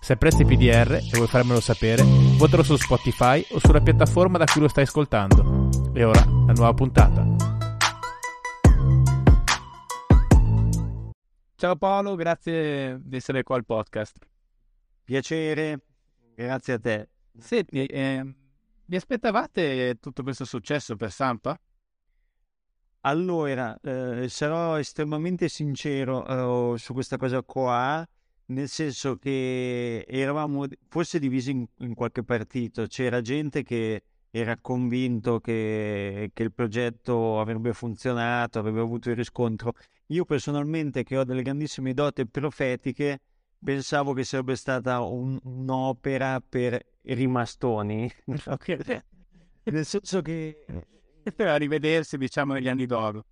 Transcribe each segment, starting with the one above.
Se apprezzi PDR e vuoi farmelo sapere, votalo su Spotify o sulla piattaforma da cui lo stai ascoltando. E ora, la nuova puntata. Ciao Paolo, grazie di essere qua al podcast. Piacere, grazie a te. Senti, eh, vi aspettavate tutto questo successo per Sampa? Allora, eh, sarò estremamente sincero eh, su questa cosa qua nel senso che eravamo forse divisi in, in qualche partito, c'era gente che era convinto che, che, il progetto avrebbe funzionato, avrebbe avuto il riscontro. Io personalmente, che ho delle grandissime doti profetiche, pensavo che sarebbe stata un, un'opera per rimastoni. Nel senso che... Per rivedersi, diciamo, negli anni d'oro.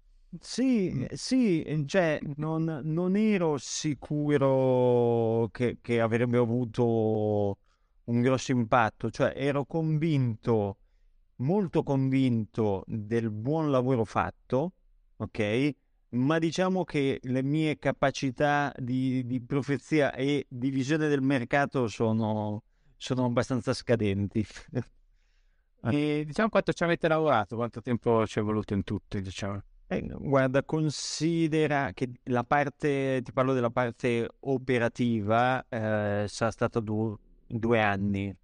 Sì, mm. sì, cioè non, non ero sicuro che, che avrebbe avuto un grosso impatto, cioè ero convinto, molto convinto del buon lavoro fatto, ok? Ma diciamo che le mie capacità di, di profezia e di visione del mercato sono, sono abbastanza scadenti. E diciamo quanto ci avete lavorato, quanto tempo ci è voluto in tutto, diciamo. Eh, guarda, considera che la parte, ti parlo della parte operativa, eh, sarà stata du- due anni.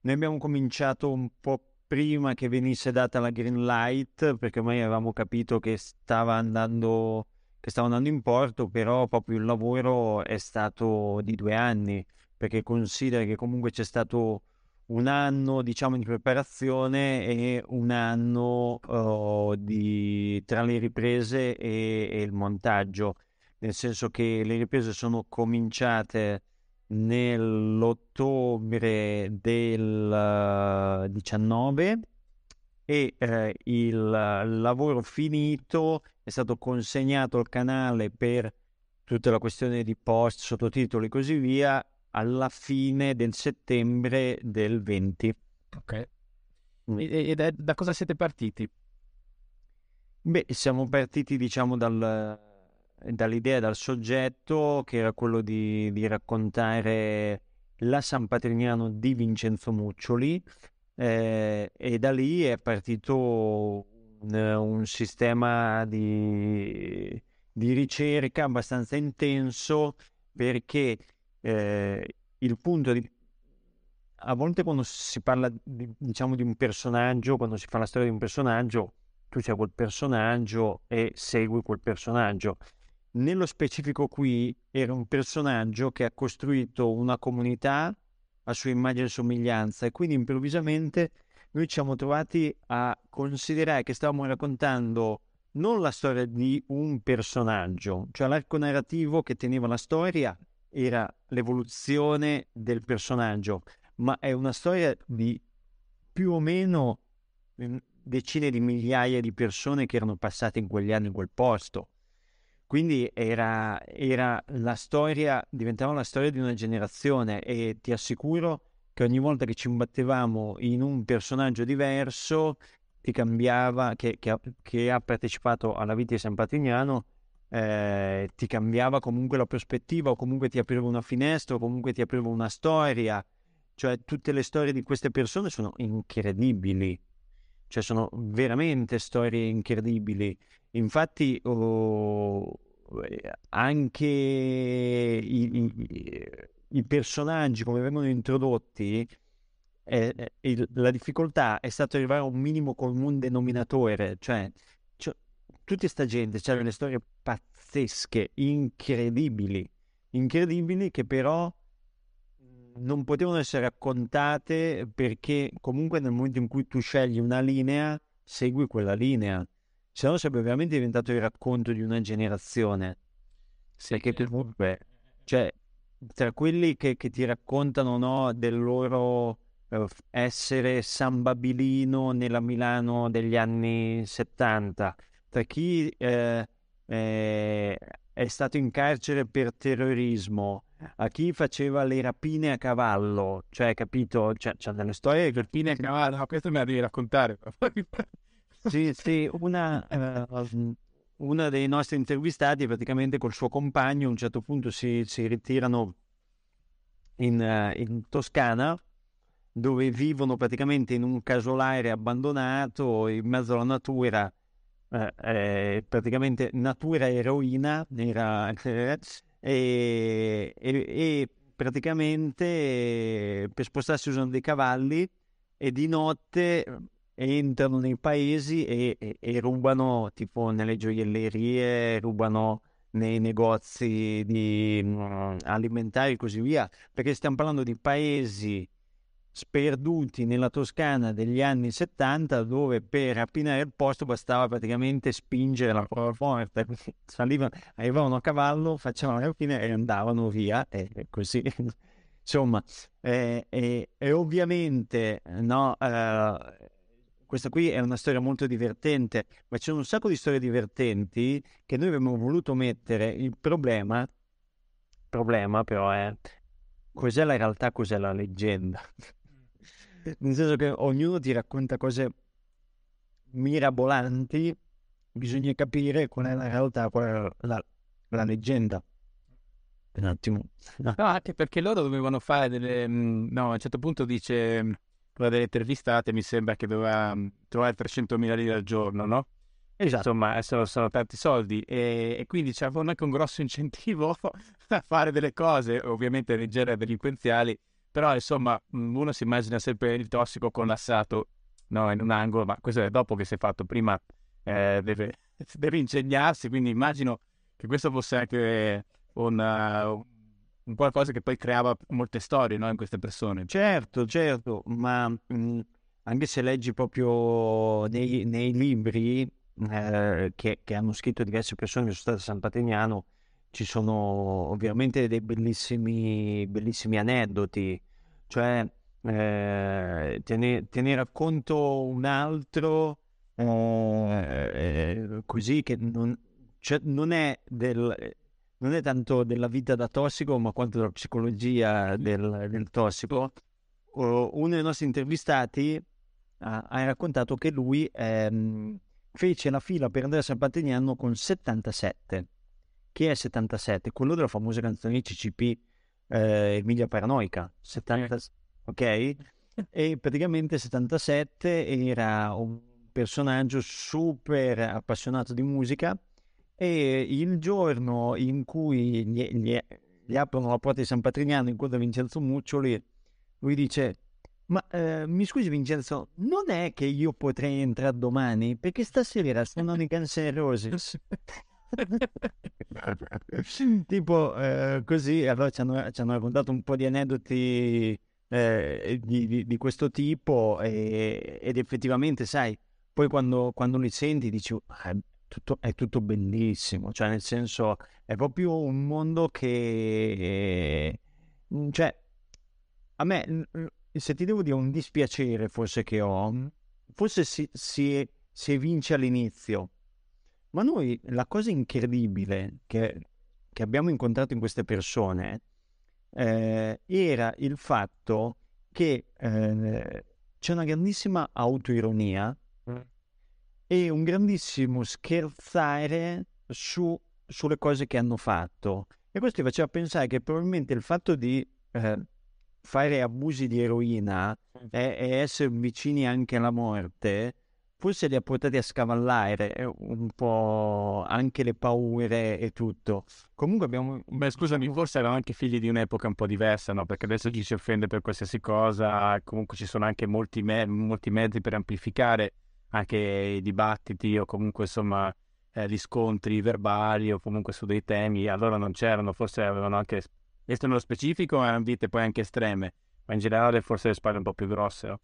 Noi abbiamo cominciato un po' prima che venisse data la green light, perché ormai avevamo capito che stava andando, che stava andando in porto, però proprio il lavoro è stato di due anni, perché considera che comunque c'è stato un anno diciamo di preparazione e un anno uh, di, tra le riprese e, e, il montaggio, nel senso che le riprese sono cominciate nell'ottobre del uh, 19 e uh, il lavoro finito è stato consegnato al canale per tutta la questione di post, sottotitoli e così via alla fine del settembre del 20. Ok. Mm. E, e da, cosa siete partiti? Beh, siamo partiti diciamo dal, dall'idea, dal soggetto che era quello di, di raccontare la San Patrignano di Vincenzo Muccioli eh, e da lì è partito un, un sistema di, di ricerca abbastanza intenso perché eh, il punto di... A volte quando si parla di, diciamo, di un personaggio, quando si fa la storia di un personaggio, tu c'è quel personaggio e segui quel personaggio. Nello specifico qui era un personaggio che ha costruito una comunità a sua immagine e somiglianza e quindi improvvisamente noi ci siamo trovati a considerare che stavamo raccontando non la storia di un personaggio, cioè l'arco narrativo che teneva la storia era l'evoluzione del personaggio, ma è una storia di più o meno mm, decine di migliaia di persone che erano passate in quegli anni in quel posto. Quindi era, era la storia, diventava la storia di una generazione e ti assicuro che ogni volta che ci imbattevamo in un personaggio diverso, ti cambiava, che, che, che ha partecipato alla vita di San Patrignano, eh, ti cambiava comunque la prospettiva o comunque ti apriva una finestra o comunque ti apriva una storia. Cioè tutte le storie di queste persone sono incredibili, cioè sono veramente storie incredibili. Infatti oh, anche i, i, i, personaggi come vengono introdotti, eh, il, la difficoltà è stato arrivare a un minimo comune denominatore, cioè tutta questa gente, c'erano le storie pazzesche, incredibili, incredibili che però non potevano essere raccontate perché comunque nel momento in cui tu scegli una linea, segui quella linea. Se no sarebbe veramente diventato il racconto di una generazione. Sì, perché comunque, cioè, tra quelli che, che ti raccontano no, del loro eh, essere San Babilino nella Milano degli anni 70, tra chi eh, eh, è stato in carcere per terrorismo, a chi faceva le rapine a cavallo, cioè capito? C'è, c'è delle storie che... Rapine a cavallo, no, questo me la devi raccontare. sì, sì, una, uh, una dei nostri intervistati praticamente col suo compagno a un certo punto si, si ritirano in, uh, in Toscana dove vivono praticamente in un casolare abbandonato in mezzo alla natura, eh, eh, praticamente natura eroina, era, eh, e, e, e, praticamente per spostarsi usano dei cavalli e di notte entrano nei paesi e, e rubano tipo nelle gioiellerie, rubano nei negozi di, um, alimentari e così via, perché stiamo parlando di paesi sperduti nella Toscana degli anni 70 dove per rapinare il posto bastava praticamente spingere la porta, salivano, arrivavano a cavallo, facevano la rapina e andavano via e così. Insomma, eh, e, e, ovviamente no, eh, questa qui è una storia molto divertente, ma c'è un sacco di storie divertenti che noi abbiamo voluto mettere. Il problema, problema però è cos'è la realtà, cos'è la leggenda. Nel senso che ognuno ti racconta cose mirabolanti, bisogna capire qual è la realtà, qual è la, la leggenda. Un attimo. No. anche perché loro dovevano fare delle... Mm, no, a un certo punto dice, una delle intervistate mi sembra che doveva mm, trovare 300.000 lire al giorno, no? Esatto. Insomma, sono, sono tanti soldi e, e quindi c'avevano anche un grosso incentivo a fare delle cose, ovviamente leggere delinquenziali, però insomma mm, uno si immagina sempre il tossico collassato no, in un angolo, ma questo è dopo che si è fatto, prima eh, deve, deve, ingegnarsi, quindi immagino che questo fosse anche una, un qualcosa che poi creava molte storie no, in queste persone. Certo, certo, ma mh, mm, anche se leggi proprio nei, nei libri eh, che, che, hanno scritto diverse persone che sono state a San Patrignano, ci sono ovviamente dei bellissimi, bellissimi aneddoti, cioè eh, te, ne, te, ne, racconto un altro eh, eh, così che non, cioè, non, è del, non, è tanto della vita da tossico ma quanto della psicologia del, del tossico. uno dei nostri intervistati ha, ha raccontato che lui ehm, fece la fila per andare a San Patrignano con 77 chi è 77? Quello della famosa canzone CCP eh, Emilia Paranoica. 70... Ok? E praticamente 77 era un personaggio super appassionato di musica e il giorno in cui gli, gli, gli aprono la porta di San Patrignano incontra Vincenzo Muccioli, lui dice ma eh, mi scusi Vincenzo, non è che io potrei entrare domani? Perché stasera suonano i Guns N' Roses. tipo eh, così, allora ci hanno, ci hanno, raccontato un po' di aneddoti eh, di, di, di, questo tipo e, ed effettivamente, sai, poi quando, quando li senti dici ah, è, tutto, è tutto bellissimo, cioè nel senso è proprio un mondo che, eh, cioè, a me, se ti devo dire un dispiacere forse che ho, forse si, si, si vince all'inizio ma noi la cosa incredibile che, che abbiamo incontrato in queste persone eh, era il fatto che eh, c'è una grandissima autoironia mm. e un grandissimo scherzare su, sulle cose che hanno fatto. E questo ti faceva pensare che probabilmente il fatto di eh, fare abusi di eroina mm. e, e essere vicini anche alla morte forse li ha portati a scavallare eh, un po' anche le paure e tutto. Comunque abbiamo... Beh, scusami, forse erano anche figli di un'epoca un po' diversa, no? Perché adesso chi si offende per qualsiasi cosa, comunque ci sono anche molti, me- molti mezzi per amplificare anche i dibattiti o comunque insomma eh, gli scontri verbali o comunque su dei temi. Allora non c'erano, forse avevano anche... Questo nello specifico erano vite poi anche estreme, ma in generale forse le spalle un po' più grosse, no?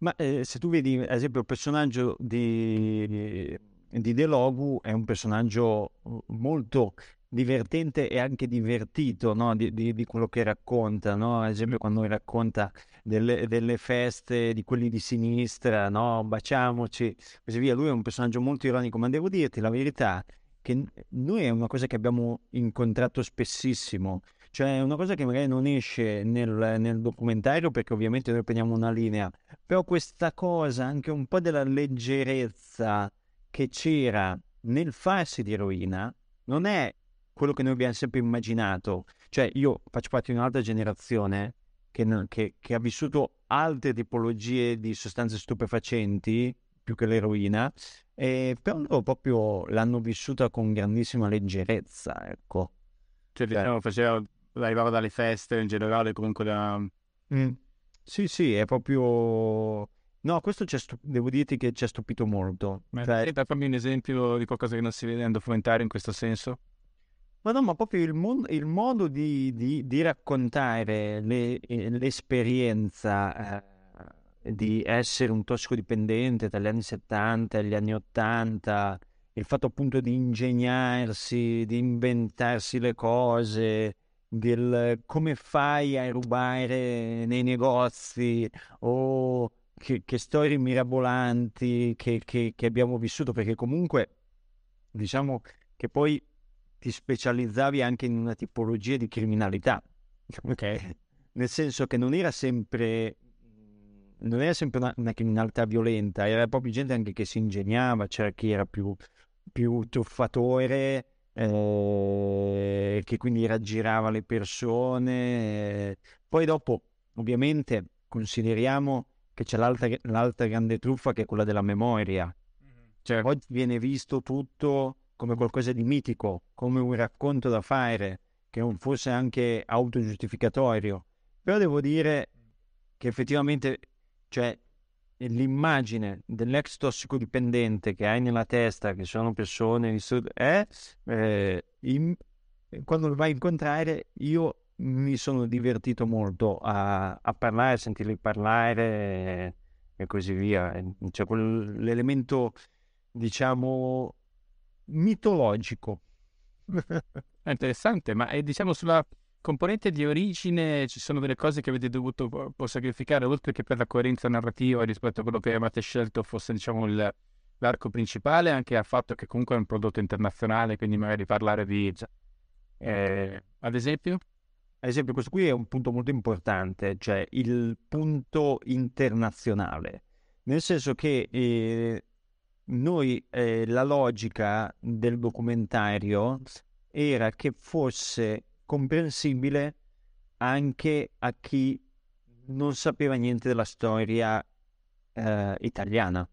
Ma eh, se tu vedi, ad esempio, il personaggio di, di De Logu è un personaggio uh, molto divertente e anche divertito no? di, di, di, quello che racconta, no? ad esempio quando racconta delle, delle, feste di quelli di sinistra, no? baciamoci, così via, lui è un personaggio molto ironico, ma devo dirti la verità che noi è una cosa che abbiamo incontrato spessissimo, cioè è una cosa che magari non esce nel, nel documentario perché ovviamente noi prendiamo una linea, però questa cosa, anche un po' della leggerezza che c'era nel farsi di eroina, non è quello che noi abbiamo sempre immaginato. Cioè, io faccio parte di un'altra generazione che, che, che ha vissuto altre tipologie di sostanze stupefacenti più che l'eroina, e però loro proprio l'hanno vissuta con grandissima leggerezza, ecco. Cioè, diciamo, faceva, arrivava dalle feste in generale, comunque da... Mm. Sì, sì, è proprio... No, questo stu- devo dirti che ci ha stupito molto. Ma cioè... fammi un esempio di qualcosa che non si vede nel documentario in questo senso. Ma no, ma proprio il, mon- il modo di, di, di raccontare le, eh, l'esperienza eh, di essere un tossicodipendente dagli anni 70 agli anni 80, il fatto appunto di ingegnarsi, di inventarsi le cose, del come fai a rubare nei negozi o che, che storie mirabolanti che, che, che abbiamo vissuto, perché comunque diciamo che poi ti specializzavi anche in una tipologia di criminalità, ok? Nel senso che non era sempre, non era sempre una, una, criminalità violenta, era proprio gente anche che si ingegnava, c'era chi era più, più truffatore, eh, che quindi raggirava le persone. Eh. Poi dopo, ovviamente, consideriamo che c'è l'altra, l'altra grande truffa che è quella della memoria. Cioè, oggi viene visto tutto come qualcosa di mitico, come un racconto da fare, che non fosse anche autogiustificatorio. Però devo dire che effettivamente, cioè, l'immagine dell'ex tossicodipendente che hai nella testa, che sono persone, è, eh, in, quando lo vai a incontrare, io mi sono divertito molto a, a parlare, a sentirli parlare e, così via. C'è quell'elemento, diciamo, mitologico. È interessante, ma è, diciamo sulla componente di origine ci sono delle cose che avete dovuto po' sacrificare, oltre che per la coerenza narrativa rispetto a quello che avevate scelto fosse diciamo il, l'arco principale, anche al fatto che comunque è un prodotto internazionale, quindi magari parlare di... Eh, ad esempio? Ad esempio, questo qui è un punto molto importante, cioè il punto internazionale, nel senso che eh, noi eh, la logica del documentario era che fosse comprensibile anche a chi non sapeva niente della storia eh, italiana.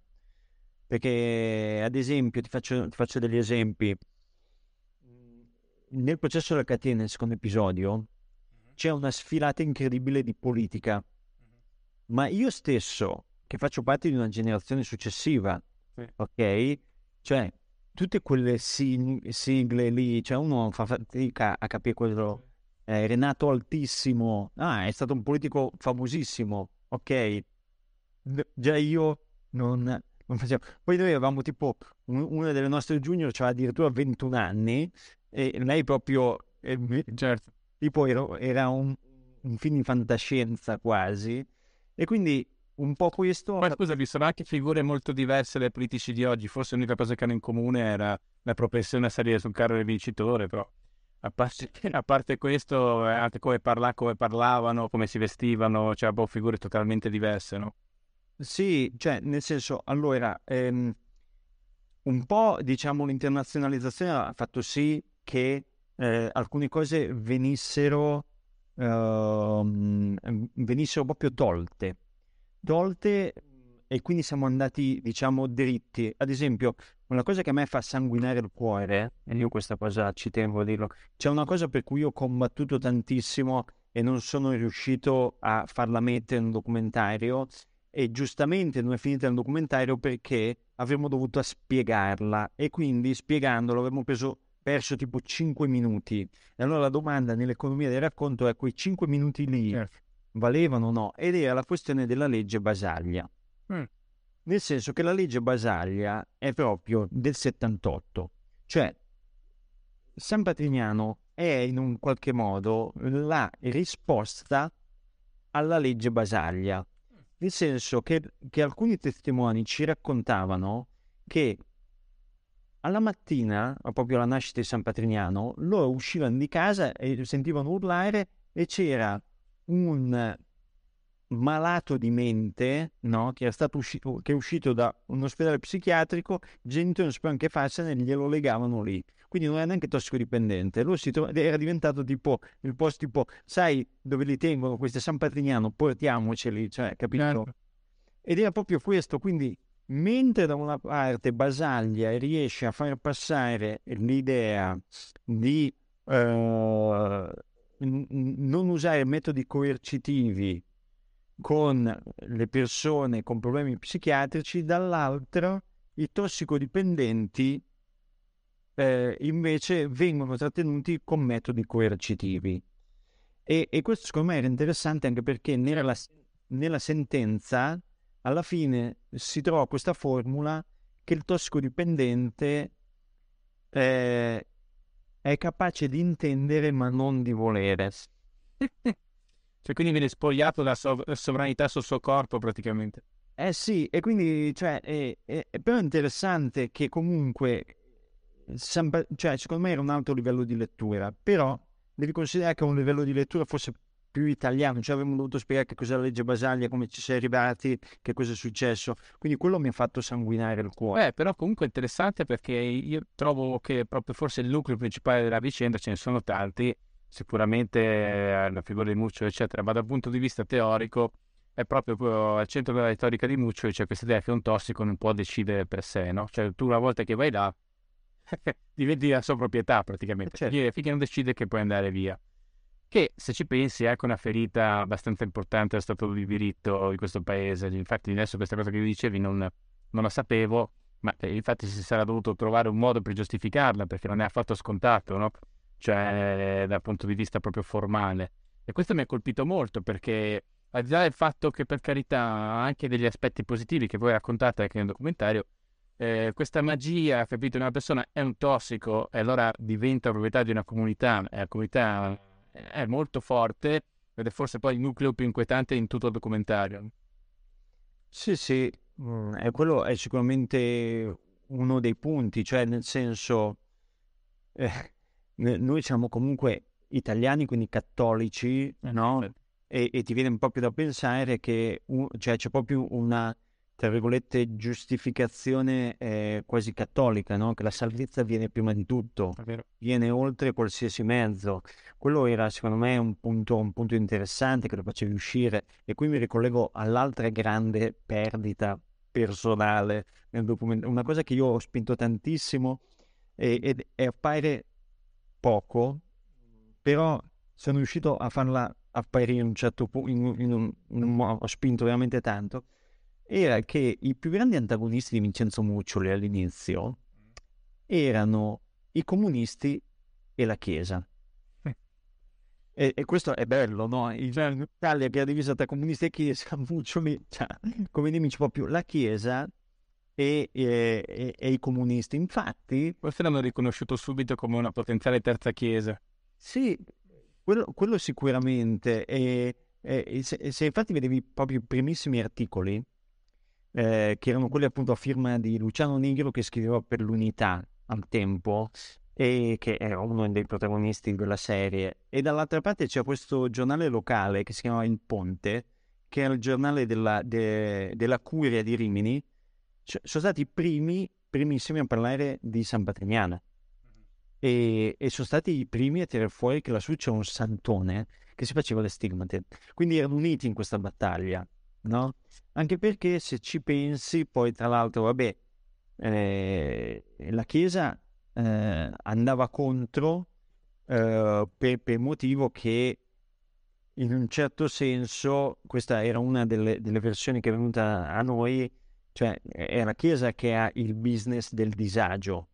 Perché, ad esempio, ti faccio, ti faccio, degli esempi. Nel processo della catena, nel secondo episodio, c'è una sfilata incredibile di politica. Ma io stesso, che faccio parte di una generazione successiva, ok? Cioè, tutte quelle sig- sigle lì, cioè uno fa fatica a capire quello. Eh, Renato Altissimo, ah, è stato un politico famosissimo, ok? Già io non, non facevo. Poi noi avevamo tipo un, una delle nostre junior, cioè addirittura 21 anni, e lei proprio, eh, certo. tipo era, era un, un film di fantascienza quasi, e quindi un po' questo. Ma scusa, vi sono anche figure molto diverse dai politici di oggi. Forse l'unica cosa che hanno in comune era la propensione a salire sul carro del vincitore, però. A parte, a parte questo, anche come, parla, come parlavano, come si vestivano, cioè, boh, figure totalmente diverse, no? Sì, cioè, nel senso, allora, ehm, un po', diciamo, l'internazionalizzazione ha fatto sì che eh, alcune cose venissero, eh, venissero proprio tolte tolte e quindi siamo andati, diciamo, dritti. Ad esempio, una cosa che a me fa sanguinare il cuore, e io questa cosa ci tengo a dirlo, c'è una cosa per cui ho combattuto tantissimo e non sono riuscito a farla mettere in un documentario e giustamente non è finita nel documentario perché avremmo dovuto spiegarla e quindi spiegandolo avremmo preso, perso tipo 5 minuti. E allora la domanda nell'economia del racconto è quei 5 minuti lì certo valevano o no, ed era la questione della legge Basaglia. Mm. Nel senso che la legge Basaglia è proprio del 78, cioè San Patrignano è in un qualche modo la risposta alla legge Basaglia, nel senso che, che alcuni testimoni ci raccontavano che alla mattina, proprio alla nascita di San Patrignano, loro uscivano di casa e sentivano urlare e c'era un malato di mente, no? che, stato uscito, che è uscito da un ospedale psichiatrico, gente non sapevano che farsene e glielo legavano lì. Quindi non era neanche tossicodipendente, lui trova, era diventato tipo il posto tipo, sai dove li tengono questi San Patrignano, portiamoceli, cioè, capito? Certo. Ed era proprio questo, quindi mentre da una parte Basaglia riesce a far passare l'idea di uh, non usare metodi coercitivi con le persone con problemi psichiatrici, dall'altro i tossicodipendenti eh, invece vengono trattenuti con metodi coercitivi. E, e, questo secondo me era interessante anche perché nella, nella sentenza alla fine si trova questa formula che il tossicodipendente eh, è capace di intendere ma non di volere. Cioè, quindi viene spogliato la sov- sovranità sul suo corpo praticamente. Eh sì, e quindi, cioè, è, è, è però interessante che comunque, cioè, secondo me era un altro livello di lettura, però devi considerare che un livello di lettura forse più italiano, cioè avremmo dovuto spiegare che cos'è la legge Basaglia, come ci è arrivati, che cosa è successo, quindi quello mi ha fatto sanguinare il cuore. Eh, però comunque è interessante perché io trovo che proprio forse il nucleo principale della vicenda, ce ne sono tanti, sicuramente eh, la figura di Muccio, eccetera, ma dal punto di vista teorico è proprio al centro della retorica di Muccio c'è questa idea che un tossico non può decidere per sé, no? Cioè tu una volta che vai là diventi la sua proprietà praticamente, certo. finché non decide che puoi andare via. Che se ci pensi è anche una ferita abbastanza importante allo Stato di diritto di questo paese. Infatti adesso questa cosa che dicevi non, non la sapevo, ma eh, infatti si sarà dovuto trovare un modo per giustificarla perché non è affatto scontato, no? cioè dal punto di vista proprio formale. E questo mi ha colpito molto perché al di là del fatto che per carità anche degli aspetti positivi che voi raccontate anche nel documentario, eh, questa magia, capito, una persona è un tossico e allora diventa proprietà di una comunità, e la comunità è molto forte ed è forse poi il nucleo più inquietante in tutto il documentario. Sì, sì, mm, è quello è sicuramente uno dei punti, cioè nel senso... Eh, noi siamo comunque italiani, quindi cattolici, eh, no? E, e, ti viene proprio da pensare che cioè, c'è proprio una, tra virgolette, giustificazione eh, quasi cattolica, no? Che la salvezza viene prima di tutto, viene oltre qualsiasi mezzo. Quello era, secondo me, un punto, un punto interessante che lo facevi uscire. E qui mi ricollego all'altra grande perdita personale nel documento. Una cosa che io ho spinto tantissimo e, e, e appare poco, però sono riuscito a farla apparire in un certo punto, in, in un, in un, ho spinto veramente tanto, era che i più grandi antagonisti di Vincenzo Muccioli all'inizio erano i comunisti e la Chiesa. E, e, questo è bello, no? L'Italia che è divisa tra comunisti e Chiesa, Muccioli, cioè, come nemici proprio la Chiesa e, e, e, i comunisti. Infatti... Forse l'hanno riconosciuto subito come una potenziale terza chiesa. Sì, quello, quello sicuramente. E se, se, infatti vedevi proprio i primissimi articoli, eh, che erano quelli appunto a firma di Luciano Nigro che scriveva per l'Unità al tempo, e che era uno dei protagonisti della serie. E dall'altra parte c'è questo giornale locale che si chiamava Il Ponte, che era il giornale della, de, della Curia di Rimini, cioè, sono stati i primi, primissimi a parlare di San Patrignano. E, e, sono stati i primi a tirare fuori che lassù c'è un santone che si faceva le stigmate. Quindi erano uniti in questa battaglia, no? Anche perché se ci pensi, poi tra l'altro, vabbè, eh, la Chiesa eh, andava contro eh, per, per motivo che in un certo senso, questa era una delle, delle versioni che è venuta a noi, cioè è la Chiesa che ha il business del disagio.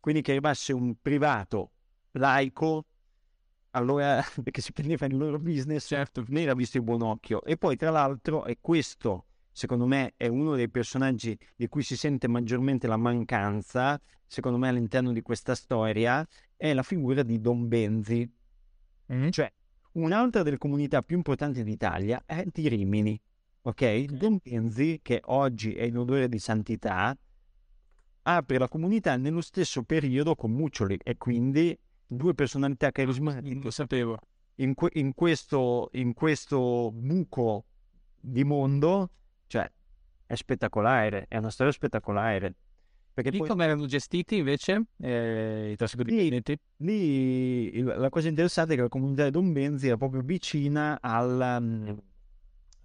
Quindi che arrivasse un privato laico, allora perché si prendeva il loro business, certo, non era visto in buon occhio. E poi tra l'altro, e questo secondo me è uno dei personaggi di cui si sente maggiormente la mancanza, secondo me all'interno di questa storia, è la figura di Don Benzi, mm. cioè un'altra delle comunità più importanti d'Italia è di Rimini, ok? Don Benzi, che oggi è in odore di santità, apre la comunità nello stesso periodo con Muccioli e quindi due personalità carismatiche. Lo sapevo. In, que- in, questo, in questo buco di mondo, cioè, è spettacolare, è una storia spettacolare. Perché lì poi... come erano gestiti invece eh, i tossicodipendenti? Lì, lì la cosa interessante è che la comunità di Don Benzi era proprio vicina al, um,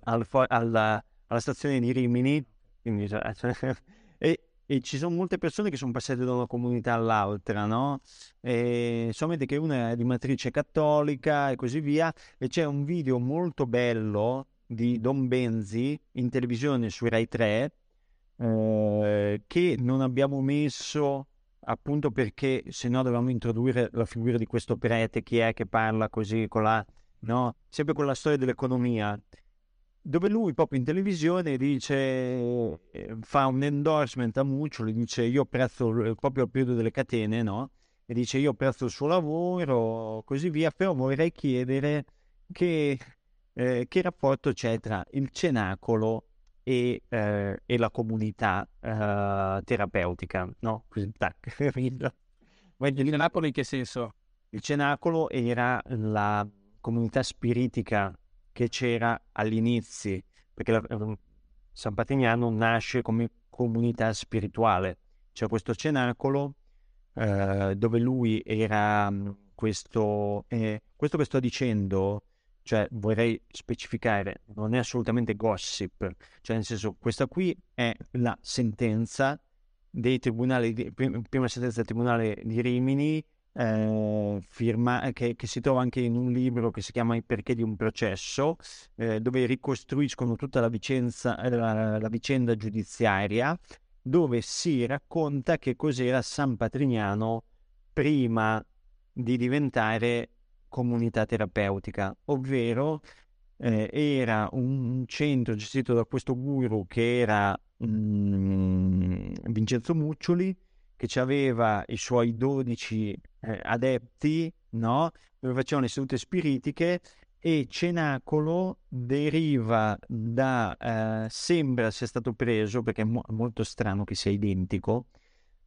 al, alla, alla stazione di Rimini, quindi, cioè, e, e, ci sono molte persone che sono passate da una comunità all'altra, no? E solamente che una è di matrice cattolica e così via, e c'è un video molto bello di Don Benzi in televisione su Rai 3 eh, che non abbiamo messo appunto perché se no dovevamo introdurre la figura di questo prete chi è che parla così con la no sempre con la storia dell'economia dove lui proprio in televisione dice eh, fa un endorsement a Muccioli dice io apprezzo proprio il periodo delle catene no e dice io apprezzo il suo lavoro così via però vorrei chiedere che, eh, che rapporto c'è tra il cenacolo e, eh, e la comunità eh, terapeutica, no? Così, tac, il cenacolo in che senso? Il cenacolo era la comunità spiritica che c'era all'inizio, perché la, ehm, San Patrignano nasce come comunità spirituale. C'è questo cenacolo eh, dove lui era mm, questo, eh, questo che sto dicendo cioè vorrei specificare, non è assolutamente gossip, cioè nel senso questa qui è la sentenza dei tribunali, di, prima sentenza del tribunale di Rimini, eh, firma, che, che, si trova anche in un libro che si chiama I perché di un processo, eh, dove ricostruiscono tutta la, vicenza, la, la vicenda giudiziaria, dove si racconta che cos'era San Patrignano prima di diventare comunità terapeutica, ovvero eh, era un centro gestito da questo guru che era mm, Vincenzo Muccioli, che aveva i suoi 12 eh, adepti, no? dove facevano le sedute spiritiche e Cenacolo deriva da, eh, sembra sia stato preso, perché è mo- molto strano che sia identico,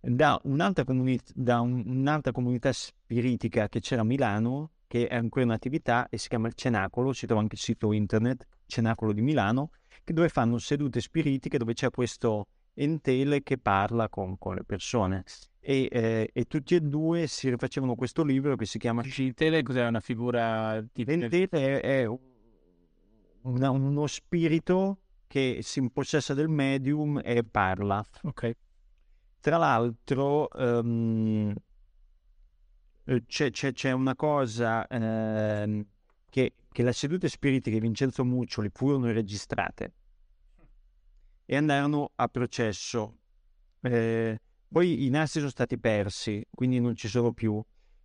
da un'altra, comuni- da un- un'altra comunità spiritica che c'era a Milano, che è ancora in attività e si chiama il Cenacolo, si trova anche il sito internet Cenacolo di Milano, dove fanno sedute spiritiche dove c'è questo entele che parla con, con le persone. E, eh, e, tutti e due si rifacevano questo libro che si chiama... Entele cos'è una figura... Tipo... L'entele è, è una, uno spirito che si impossessa del medium e parla. Ok. Tra l'altro, um, eh, c'è, c'è, c'è una cosa ehm, che, che le sedute spiritiche di Vincenzo Muccioli furono registrate e andarono a processo. Eh, poi i nastri sono stati persi, quindi non ci sono più.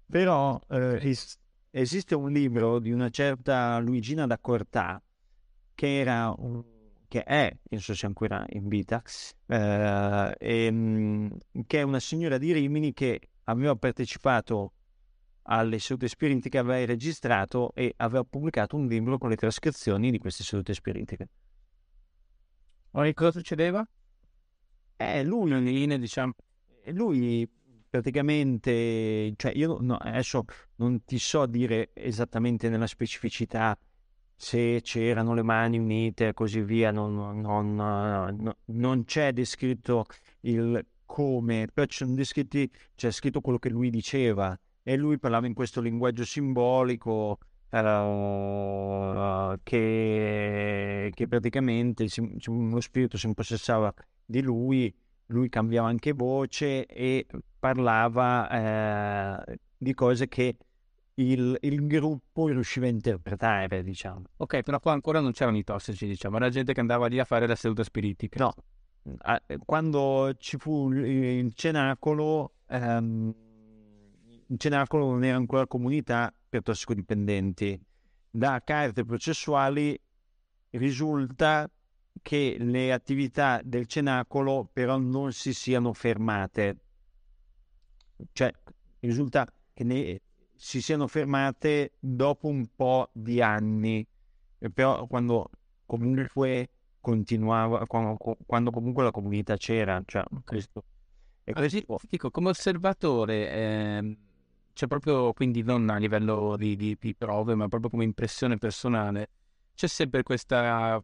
Però eh, es- esiste un libro di una certa Luigina da Cortà che era un, che è, non so se ancora in vita, eh, e, ehm, che è una signora di Rimini che aveva partecipato alle sedute spiritiche aveva registrato e aveva pubblicato un libro con le trascrizioni di queste sedute spiritiche. E cosa succedeva? Eh, lui, linee, diciamo. lui praticamente, cioè io no, adesso non ti so dire esattamente nella specificità se c'erano le mani unite e così via, non, non, non, non c'è descritto il come, però ci descritti, c'è scritto quello che lui diceva, e lui parlava in questo linguaggio simbolico uh, che, che, praticamente si, lo spirito si impossessava di lui, lui cambiava anche voce e parlava eh, di cose che il, il, gruppo riusciva a interpretare, diciamo. Ok, però qua ancora non c'erano i tossici, diciamo, era gente che andava lì a fare la seduta spiritica. No, quando ci fu il cenacolo... Um, in Cenacolo non era ancora comunità per tossicodipendenti. Da carte processuali risulta che le attività del cenacolo però non si siano fermate. Cioè, risulta che ne, si siano fermate dopo un po' di anni, però quando comunque continuava, quando, quando comunque la comunità c'era, cioè questo. E questo... Dico, come osservatore, eh, c'è proprio, quindi non a livello di, di, di, prove, ma proprio come impressione personale, c'è sempre questa...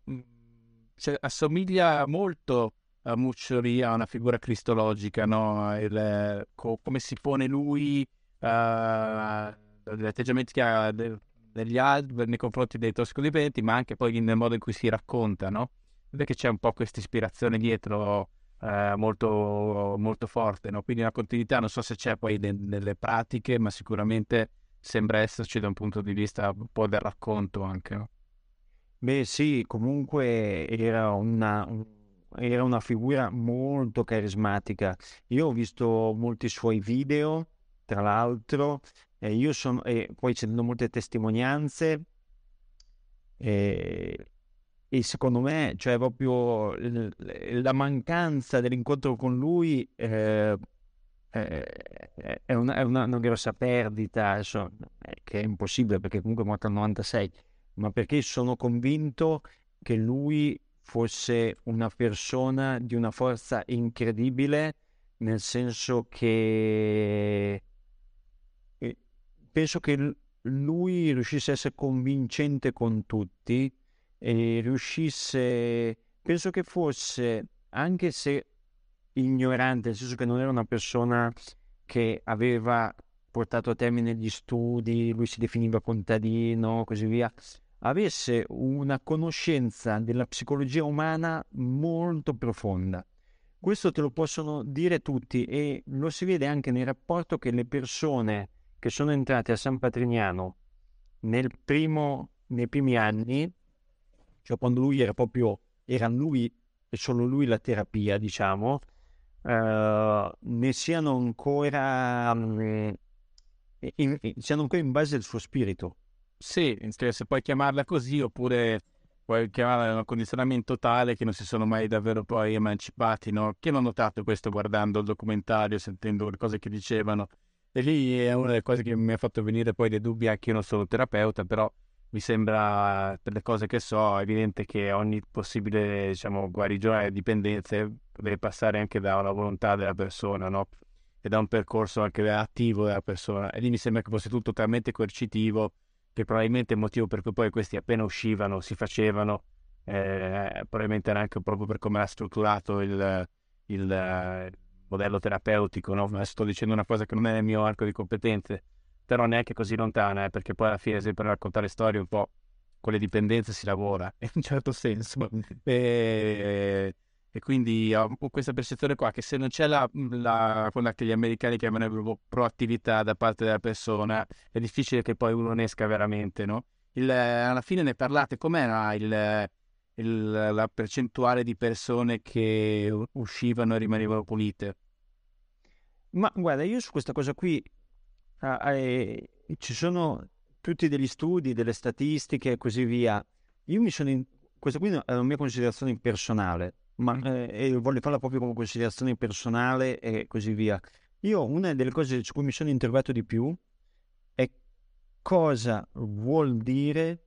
Cioè, assomiglia molto a Muccioli, a una figura cristologica, no? Il, co, come si pone lui uh, gli atteggiamenti che ha degli altri nei confronti dei tossicodipendenti, ma anche poi nel modo in cui si racconta, no? Perché c'è un po' questa ispirazione dietro uh, molto, molto forte, no? Quindi una continuità, non so se c'è poi ne, nelle pratiche, ma sicuramente sembra esserci da un punto di vista un po' del racconto anche, no? Beh sì, comunque era una, era una figura molto carismatica. Io ho visto molti suoi video tra l'altro, eh, io sono, e poi c'erano molte testimonianze, e, e secondo me, cioè proprio la mancanza dell'incontro con lui eh, è, una, è, una, una, grossa perdita, insomma, che è impossibile perché comunque è morto al 96, ma perché sono convinto che lui fosse una persona di una forza incredibile, nel senso che penso che lui riuscisse a essere convincente con tutti e riuscisse, penso che fosse, anche se ignorante, nel senso che non era una persona che aveva portato a termine gli studi, lui si definiva contadino, così via, avesse una conoscenza della psicologia umana molto profonda. Questo te lo possono dire tutti e lo si vede anche nel rapporto che le persone che sono entrati a San Patrignano primo, nei primi anni, cioè quando lui era proprio, era lui e solo lui la terapia, diciamo, uh, ne siano ancora, um, in, in, siano ancora in base al suo spirito. Sì, se puoi chiamarla così, oppure puoi chiamarla un condizionamento tale che non si sono mai davvero poi emancipati, no? Che ho notato questo guardando il documentario, sentendo le cose che dicevano e lì è una delle cose che mi ha fatto venire poi dei dubbi, anche io non sono terapeuta, però mi sembra, per le cose che so, evidente che ogni possibile, diciamo, guarigione e dipendenze deve passare anche da una volontà della persona, no? E da un percorso anche attivo della persona. E lì mi sembra che fosse tutto talmente coercitivo che probabilmente il motivo per cui poi questi appena uscivano si facevano, eh, probabilmente era anche proprio per come era strutturato il, il modello terapeutico, no? sto dicendo una cosa che non è nel mio arco di competenze, però neanche così lontana, eh, perché poi alla fine sempre raccontare storie un po' con le dipendenze si lavora, in un certo senso. e, e quindi ho questa percezione qua che se non c'è la, la, quella che gli americani chiamano proattività da parte della persona, è difficile che poi uno ne esca veramente, no? Il, alla fine ne parlate, com'era il, il, la percentuale di persone che uscivano e rimanevano pulite? Ma guarda, io su questa cosa qui ah, eh, ci sono tutti degli studi, delle statistiche e così via. Io mi sono in... questa qui è una mia considerazione personale, ma eh, voglio farla proprio come considerazione personale e così via. Io una delle cose su cui mi sono interrogato di più è cosa vuol dire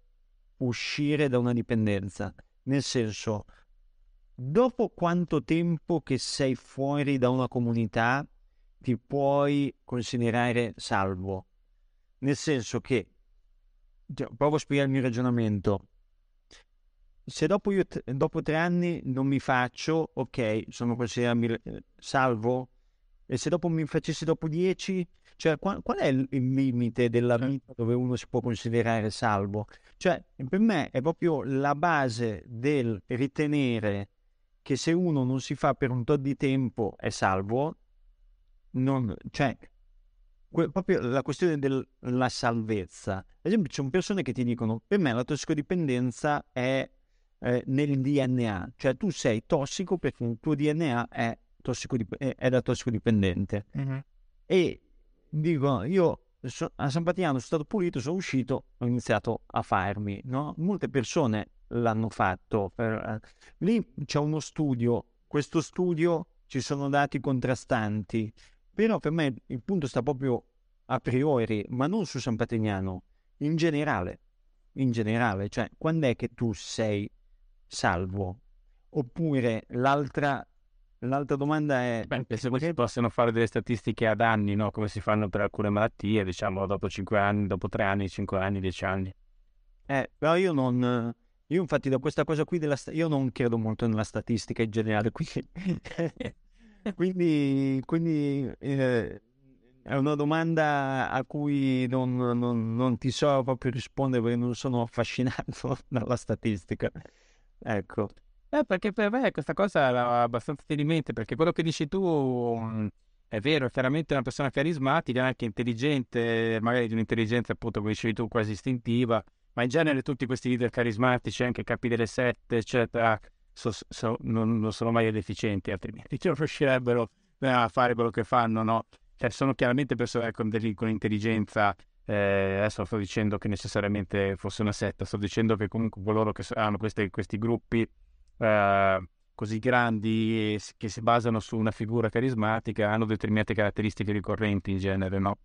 uscire da una dipendenza. Nel senso, dopo quanto tempo che sei fuori da una comunità ti puoi considerare salvo? Nel senso che, cioè, provo a spiegare il mio ragionamento. Se dopo, io, dopo tre anni non mi faccio, ok, sono considerato salvo? E se dopo mi facessi dopo dieci, cioè, qual, qual, è il limite della vita dove uno si può considerare salvo? Cioè, per me è proprio la base del ritenere che se uno non si fa per un tot di tempo è salvo, non, cioè, que, proprio la questione della salvezza. Ad esempio, ci sono persone che ti dicono, per me la tossicodipendenza è eh, nel DNA, cioè tu sei tossico perché il tuo DNA è, tossicodip- è da tossicodipendente. Mm-hmm. E dico, io so, a San Patriano sono stato pulito, sono uscito, ho iniziato a farmi, no? Molte persone l'hanno fatto. Per... Lì c'è uno studio, questo studio ci sono dati contrastanti, però per me il punto sta proprio a priori, ma non su San Patrignano, in generale, in generale, cioè quando è che tu sei salvo? Oppure l'altra, l'altra domanda è... Beh, penso che si possano fare delle statistiche ad anni, no? come si fanno per alcune malattie, diciamo dopo 5 anni, dopo 3 anni, 5 anni, 10 anni. Eh, però io non... Io infatti da questa cosa qui della... Io non credo molto nella statistica in generale, quindi... quindi, quindi eh, è una domanda a cui non, non, non, ti so proprio rispondere perché non sono affascinato dalla statistica. Ecco. Eh, perché per me questa cosa era abbastanza dirimente, perché quello che dici tu um, è vero, è chiaramente una persona carismatica, anche intelligente, magari di un'intelligenza appunto come dicevi tu quasi istintiva, ma in genere tutti questi leader carismatici, anche capi delle sette, eccetera, so, so, non, non, sono mai deficienti, altrimenti non riuscirebbero a fare quello che fanno, no? Cioè, sono chiaramente persone con, con intelligenza. Eh, adesso sto dicendo che necessariamente fosse una setta, sto dicendo che comunque coloro che hanno questi, questi gruppi eh, così grandi che si basano su una figura carismatica hanno determinate caratteristiche ricorrenti in genere, no?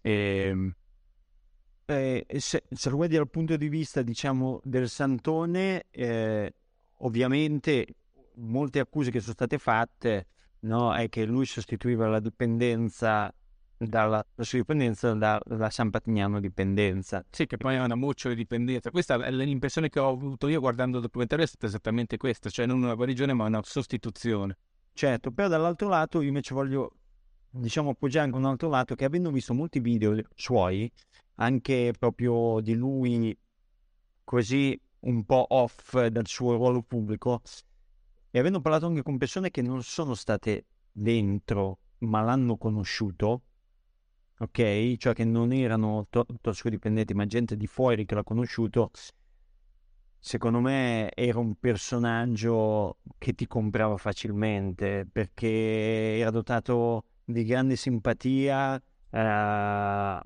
E, eh, se, se, lo vedi dal punto di vista, diciamo, del Santone, eh, ovviamente molte accuse che sono state fatte no? è che lui sostituiva la dipendenza dalla, la sua dipendenza dalla San Patrignano dipendenza. Sì, che poi è una muccia di dipendenza. Questa è l'impressione che ho avuto io guardando il documentario, è stata esattamente questa, cioè non una guarigione ma una sostituzione. Certo, però dall'altro lato io invece voglio, diciamo, appoggiare anche un altro lato che avendo visto molti video suoi, anche proprio di lui così un po' off dal suo ruolo pubblico, e avendo parlato anche con persone che non sono state dentro, ma l'hanno conosciuto, ok? Cioè che non erano to- tossicodipendenti, ma gente di fuori che l'ha conosciuto, secondo me era un personaggio che ti comprava facilmente perché era dotato di grande simpatia, eh,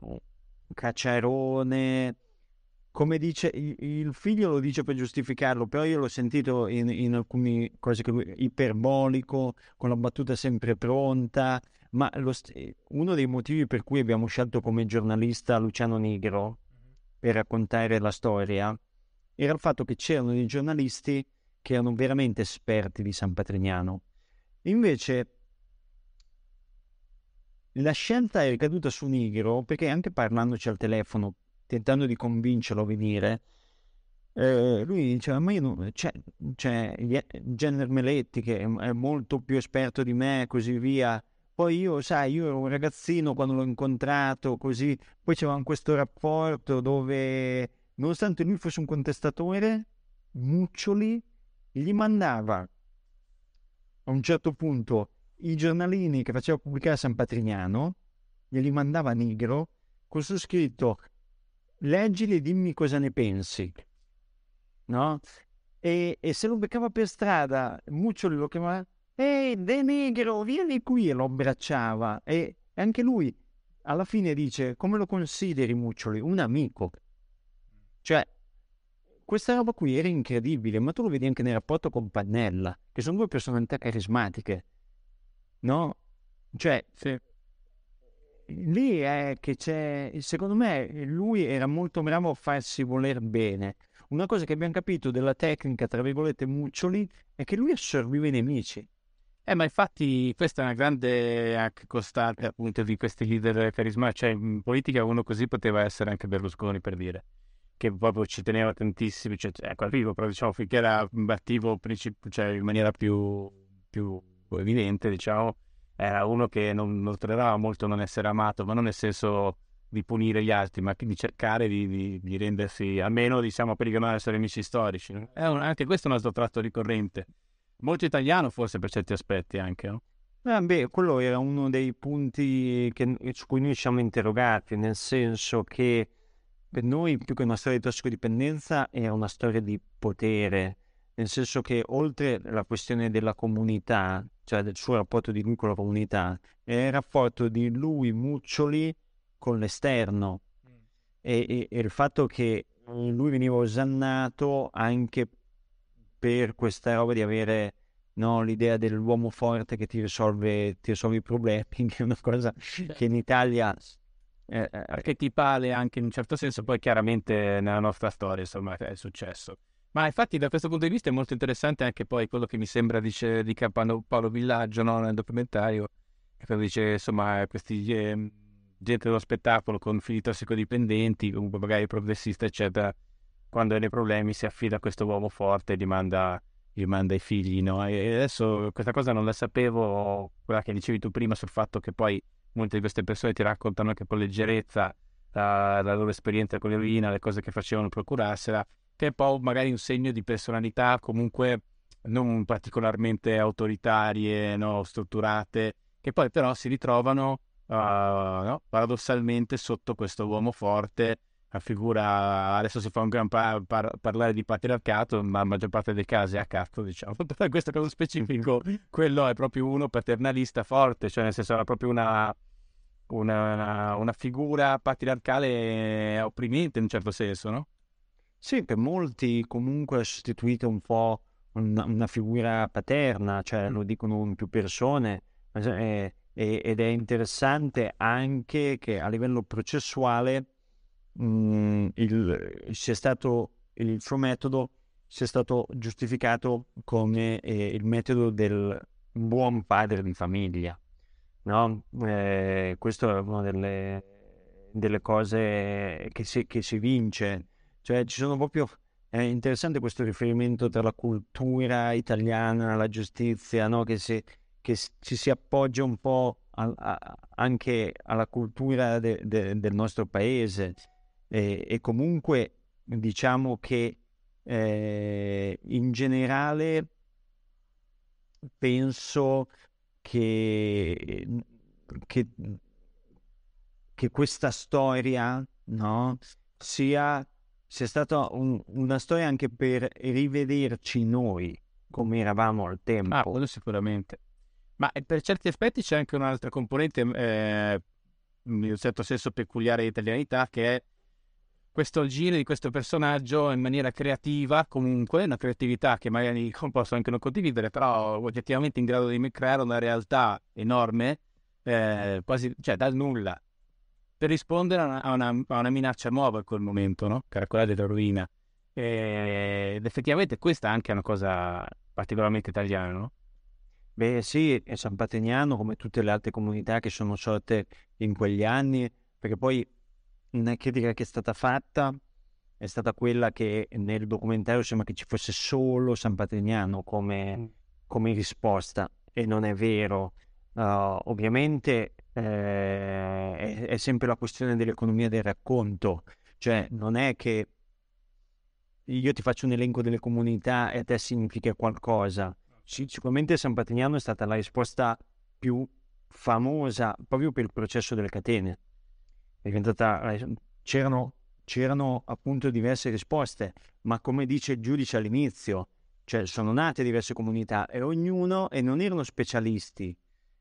cacciarone, come dice il figlio lo dice per giustificarlo, però io l'ho sentito in, in alcune cose che lui iperbolico, con la battuta sempre pronta, ma lo, uno dei motivi per cui abbiamo scelto come giornalista Luciano Nigro per raccontare la storia era il fatto che c'erano dei giornalisti che erano veramente esperti di San Patrignano. Invece la scelta è ricaduta su Nigro perché anche parlandoci al telefono tentando di convincerlo a venire, eh, lui diceva, ma io non... C'è, c'è Jenner Meletti che è molto più esperto di me e così via. Poi io, sai, io ero un ragazzino quando l'ho incontrato, così. Poi c'era questo rapporto dove, nonostante lui fosse un contestatore, Muccioli gli mandava a un certo punto i giornalini che faceva pubblicare San Patrignano, glieli mandava a Nigro con su scritto leggili e dimmi cosa ne pensi, no? E, e se lo beccava per strada, Muccioli lo chiamava, ehi, De Negro, vieni qui, e lo abbracciava. E anche lui, alla fine dice, come lo consideri Muccioli? Un amico. Cioè, questa roba qui era incredibile, ma tu lo vedi anche nel rapporto con Pannella, che sono due personalità carismatiche, no? Cioè, sì lì è che c'è, secondo me, lui era molto bravo a farsi voler bene. Una cosa che abbiamo capito della tecnica, tra virgolette, Muccioli, è che lui assorbiva i nemici. Eh, ma infatti questa è una grande anche costante appunto di questi leader carismatici. Cioè, in politica uno così poteva essere anche Berlusconi, per dire, che proprio ci teneva tantissimo, cioè, ecco, arrivo, però diciamo, finché era attivo princip- cioè, in maniera più, più evidente, diciamo, era uno che non, non tollerava molto non essere amato, ma non nel senso di punire gli altri, ma di cercare di, di, di rendersi, almeno diciamo, per non essere amici storici. Un, anche questo è un altro tratto ricorrente. Molto italiano forse per certi aspetti anche, no? Eh, beh, quello era uno dei punti che, su cui noi siamo interrogati, nel senso che per noi più che una storia di tossicodipendenza era una storia di potere, nel senso che oltre alla questione della comunità, cioè del suo rapporto di lui con la comunità, è il rapporto di lui, Muccioli, con l'esterno mm. e, e, e, il fatto che lui veniva osannato anche per questa roba di avere no, l'idea dell'uomo forte che ti risolve, ti risolve i problemi, che è una cosa che in Italia eh, eh, archetipale anche in un certo senso, poi chiaramente nella nostra storia insomma è successo. Ma infatti da questo punto di vista è molto interessante anche poi quello che mi sembra dice, dica Paolo, Paolo Villaggio no? nel documentario, quando dice insomma questi eh, gente dello spettacolo con figli tossicodipendenti, comunque magari progressista eccetera, quando ha dei problemi si affida a questo uomo forte e gli manda, gli manda i figli. No? E adesso questa cosa non la sapevo, quella che dicevi tu prima sul fatto che poi molte di queste persone ti raccontano anche con leggerezza la, la loro esperienza con l'eroina, le cose che facevano procurarsela che è un po' magari un segno di personalità comunque non particolarmente autoritarie, no, strutturate, che poi però si ritrovano uh, no, paradossalmente sotto questo uomo forte, la figura, adesso si fa un gran par- par- parlare di patriarcato, ma la maggior parte dei casi è a cazzo, diciamo, però in questo caso specifico quello è proprio uno paternalista forte, cioè nel senso era proprio una, una, una figura patriarcale opprimente in un certo senso, no? Sì, per molti comunque ha sostituito un po' una, una figura paterna, cioè lo dicono in più persone, eh, ed è interessante anche che a livello processuale mh, mm, il, sia stato, il suo metodo sia stato giustificato come eh, il metodo del buon padre di famiglia. No? Eh, questa è una delle, delle cose che si, che si vince cioè ci sono proprio... È interessante questo riferimento tra la cultura italiana, la giustizia, no? che, si, che ci si appoggia un po' a, a, anche alla cultura de, de, del nostro paese e, e, comunque diciamo che eh, in generale penso che, che, che questa storia no, sia sia stata un, una storia anche per rivederci noi come eravamo al tempo. Ah, quello sicuramente. Ma eh, per certi aspetti c'è anche un'altra componente, eh, in un certo senso peculiare di italianità, che è questo giro di questo personaggio in maniera creativa, comunque, una creatività che magari posso anche non condividere, però oggettivamente in grado di creare una realtà enorme, eh, quasi, cioè dal nulla, per rispondere a una, a, una, a una, minaccia nuova in quel momento, no? che era quella della rovina. E, ed effettivamente questa è anche una cosa particolarmente italiana, no? Beh sì, è San Patrignano come tutte le altre comunità che sono sorte in quegli anni, perché poi una critica che è stata fatta è stata quella che nel documentario sembra che ci fosse solo San Patrignano come, mm. come risposta e non è vero. Uh, ovviamente eh, è, è, sempre la questione dell'economia del racconto, cioè non è che io ti faccio un elenco delle comunità e a te significa qualcosa. Sicuramente San Patrignano è stata la risposta più famosa proprio per il processo delle catene. Diventata, c'erano, c'erano appunto diverse risposte, ma come dice il giudice all'inizio, cioè sono nate diverse comunità e ognuno, e non erano specialisti,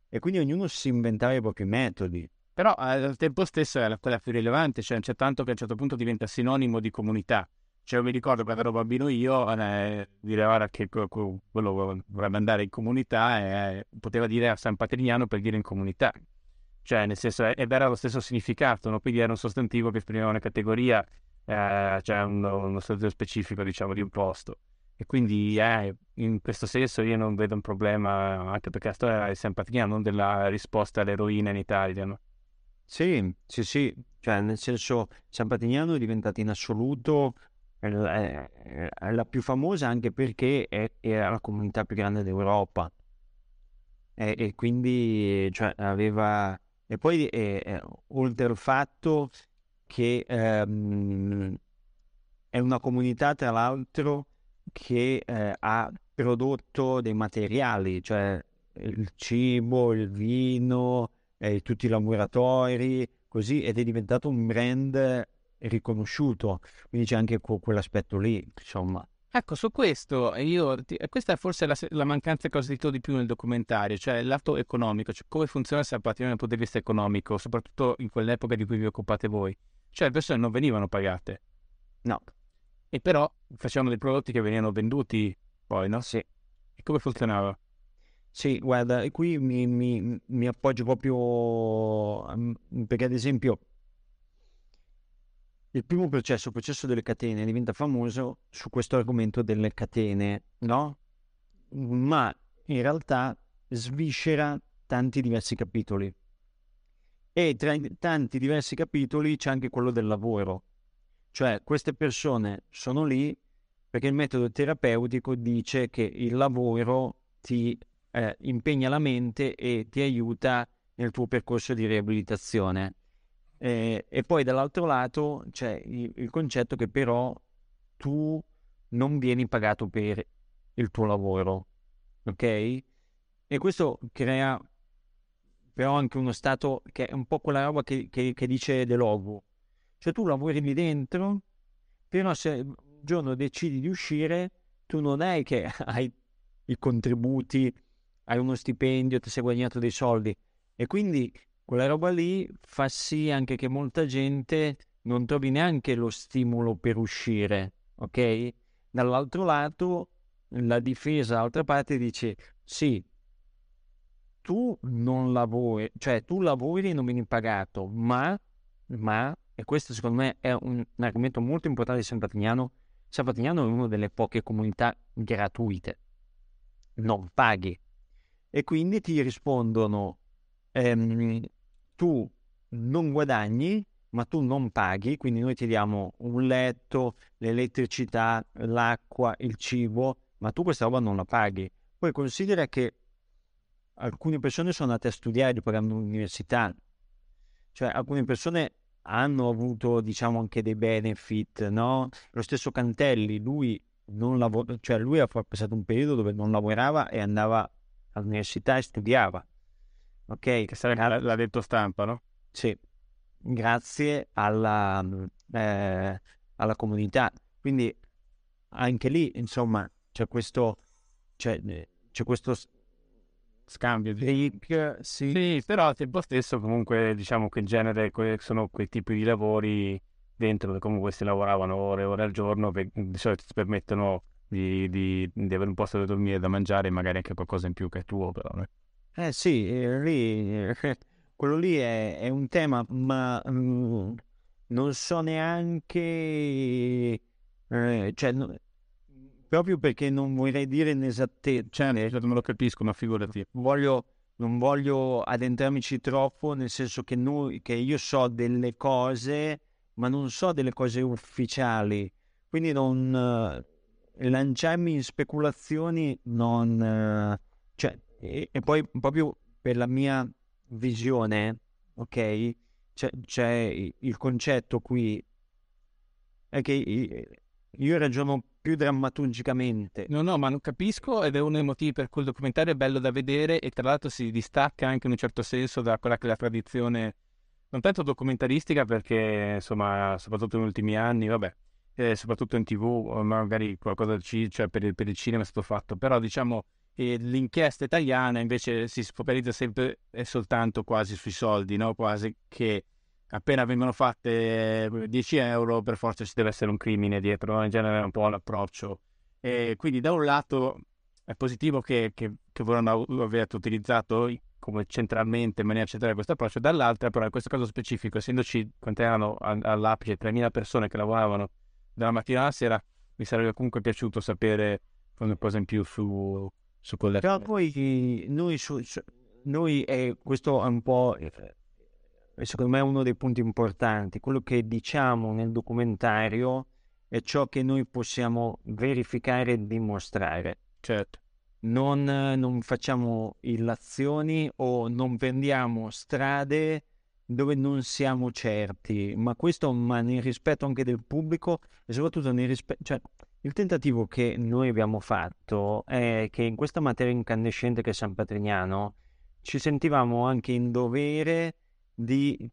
e quindi ognuno si inventava i propri metodi. Però al tempo stesso era quella più rilevante, cioè c'è tanto che a un certo punto diventa sinonimo di comunità. Cioè, mi ricordo quando ero bambino io, eh, dire ora che quello vorrebbe andare in comunità eh, poteva dire a San Patrignano per dire in comunità. Cioè, nel senso, ed era lo stesso significato, no? quindi era un sostantivo che esprimeva una categoria, eh, cioè uno, uno specifico, diciamo, di un posto. E quindi eh, in questo senso io non vedo un problema, anche perché la storia è sempre non della risposta all'eroina in Italia. No? Sì, sì, sì, cioè nel senso San Patignano è diventata in assoluto è la più famosa anche perché era la comunità più grande d'Europa e, e quindi cioè, aveva... E poi oltre al fatto che ehm, è una comunità tra l'altro che eh, ha prodotto dei materiali, cioè il cibo, il vino, eh, tutti i laboratori, così, ed è diventato un brand riconosciuto. Quindi c'è anche quell'aspetto lì, insomma. Ecco, su questo, io, questa è forse la, la, mancanza che ho sentito di più nel documentario, cioè l'atto economico, cioè come funziona il patrimonio dal punto di vista economico, soprattutto in quell'epoca di cui vi occupate voi. Cioè le persone non venivano pagate. No e però facevano dei prodotti che venivano venduti poi, no? Sì. E come funzionava? Sì, guarda, qui mi, mi, mi appoggio proprio perché ad esempio il primo processo, il processo delle catene, diventa famoso su questo argomento delle catene, no? Ma in realtà sviscera tanti diversi capitoli. E tra i tanti diversi capitoli c'è anche quello del lavoro. Cioè, queste persone sono lì perché il metodo terapeutico dice che il lavoro ti eh, impegna la mente e ti aiuta nel tuo percorso di riabilitazione. Eh, e poi dall'altro lato c'è il, il concetto che però tu non vieni pagato per il tuo lavoro, ok? E questo crea però anche uno stato che è un po' quella roba che, che, che dice De Logu. Cioè tu lavori lì dentro, però se un giorno decidi di uscire, tu non è che hai i contributi, hai uno stipendio, ti sei guadagnato dei soldi. E quindi quella roba lì fa sì anche che molta gente non trovi neanche lo stimolo per uscire, ok? Dall'altro lato, la difesa dall'altra parte dice sì, tu non lavori, cioè tu lavori e non vieni pagato, ma, ma, e questo secondo me è un, un argomento molto importante di San Patrignano, San Patrignano è una delle poche comunità gratuite, non paghi. E quindi ti rispondono, ehm, tu non guadagni, ma tu non paghi, quindi noi ti diamo un letto, l'elettricità, l'acqua, il cibo, ma tu questa roba non la paghi. Poi considera che alcune persone sono andate a studiare di programma università, cioè alcune persone hanno avuto diciamo anche dei benefit, no? Lo stesso Cantelli, lui non lavora, cioè lui ha passato un periodo dove non lavorava e andava all'università e studiava. Ok? Che sarebbe l'ha detto stampa, no? Sì, grazie alla, eh, alla comunità. Quindi anche lì, insomma, c'è questo, c'è, c'è questo scambio di link, sì. sì. però al tempo stesso comunque diciamo che in genere sono quei tipi di lavori dentro dove comunque si lavoravano ore e ore al giorno che di solito ti permettono di, di, di, avere un posto dove dormire da mangiare e magari anche qualcosa in più che è tuo però eh, sì lì, eh, quello lì è, è, un tema ma mh, mm, non so neanche eh, cioè proprio perché non vorrei dire inesattezza. Cioè, non lo capisco, ma figurati. Voglio, non voglio addentrarmici troppo, nel senso che, noi, che io so delle cose, ma non so delle cose ufficiali. Quindi non eh, lanciarmi in speculazioni non... Eh, cioè, e, e, poi proprio per la mia visione, ok? C'è, c'è il concetto qui è che io ragiono più drammaturgicamente. No, no, ma non capisco ed è uno dei motivi per cui il documentario è bello da vedere e tra l'altro si distacca anche in un certo senso da quella che è la tradizione non tanto documentaristica perché insomma soprattutto negli ultimi anni, vabbè, eh, soprattutto in tv magari qualcosa ci, cioè per, il, per il cinema è stato fatto, però diciamo eh, l'inchiesta italiana invece si focalizza sempre e soltanto quasi sui soldi, no? quasi che appena vengono fatte 10 eh, euro per forza ci deve essere un crimine dietro, in genere è un po' l'approccio. E quindi da un lato è positivo che, che, che vorranno avete utilizzato come centralmente in maniera centrale questo approccio, dall'altra però in questo caso specifico, essendoci erano all'apice 3.000 persone che lavoravano dalla mattina alla sera, mi sarebbe comunque piaciuto sapere qualcosa in più su, su quelle... Però poi noi, su, noi eh, questo è un po' secondo me è uno dei punti importanti, quello che diciamo nel documentario è ciò che noi possiamo verificare e dimostrare. Certo. Non, non facciamo illazioni o non vendiamo strade dove non siamo certi, ma questo ma nel rispetto anche del pubblico e soprattutto nel rispetto... Cioè, il tentativo che noi abbiamo fatto è che in questa materia incandescente che è San Patrignano ci sentivamo anche in dovere di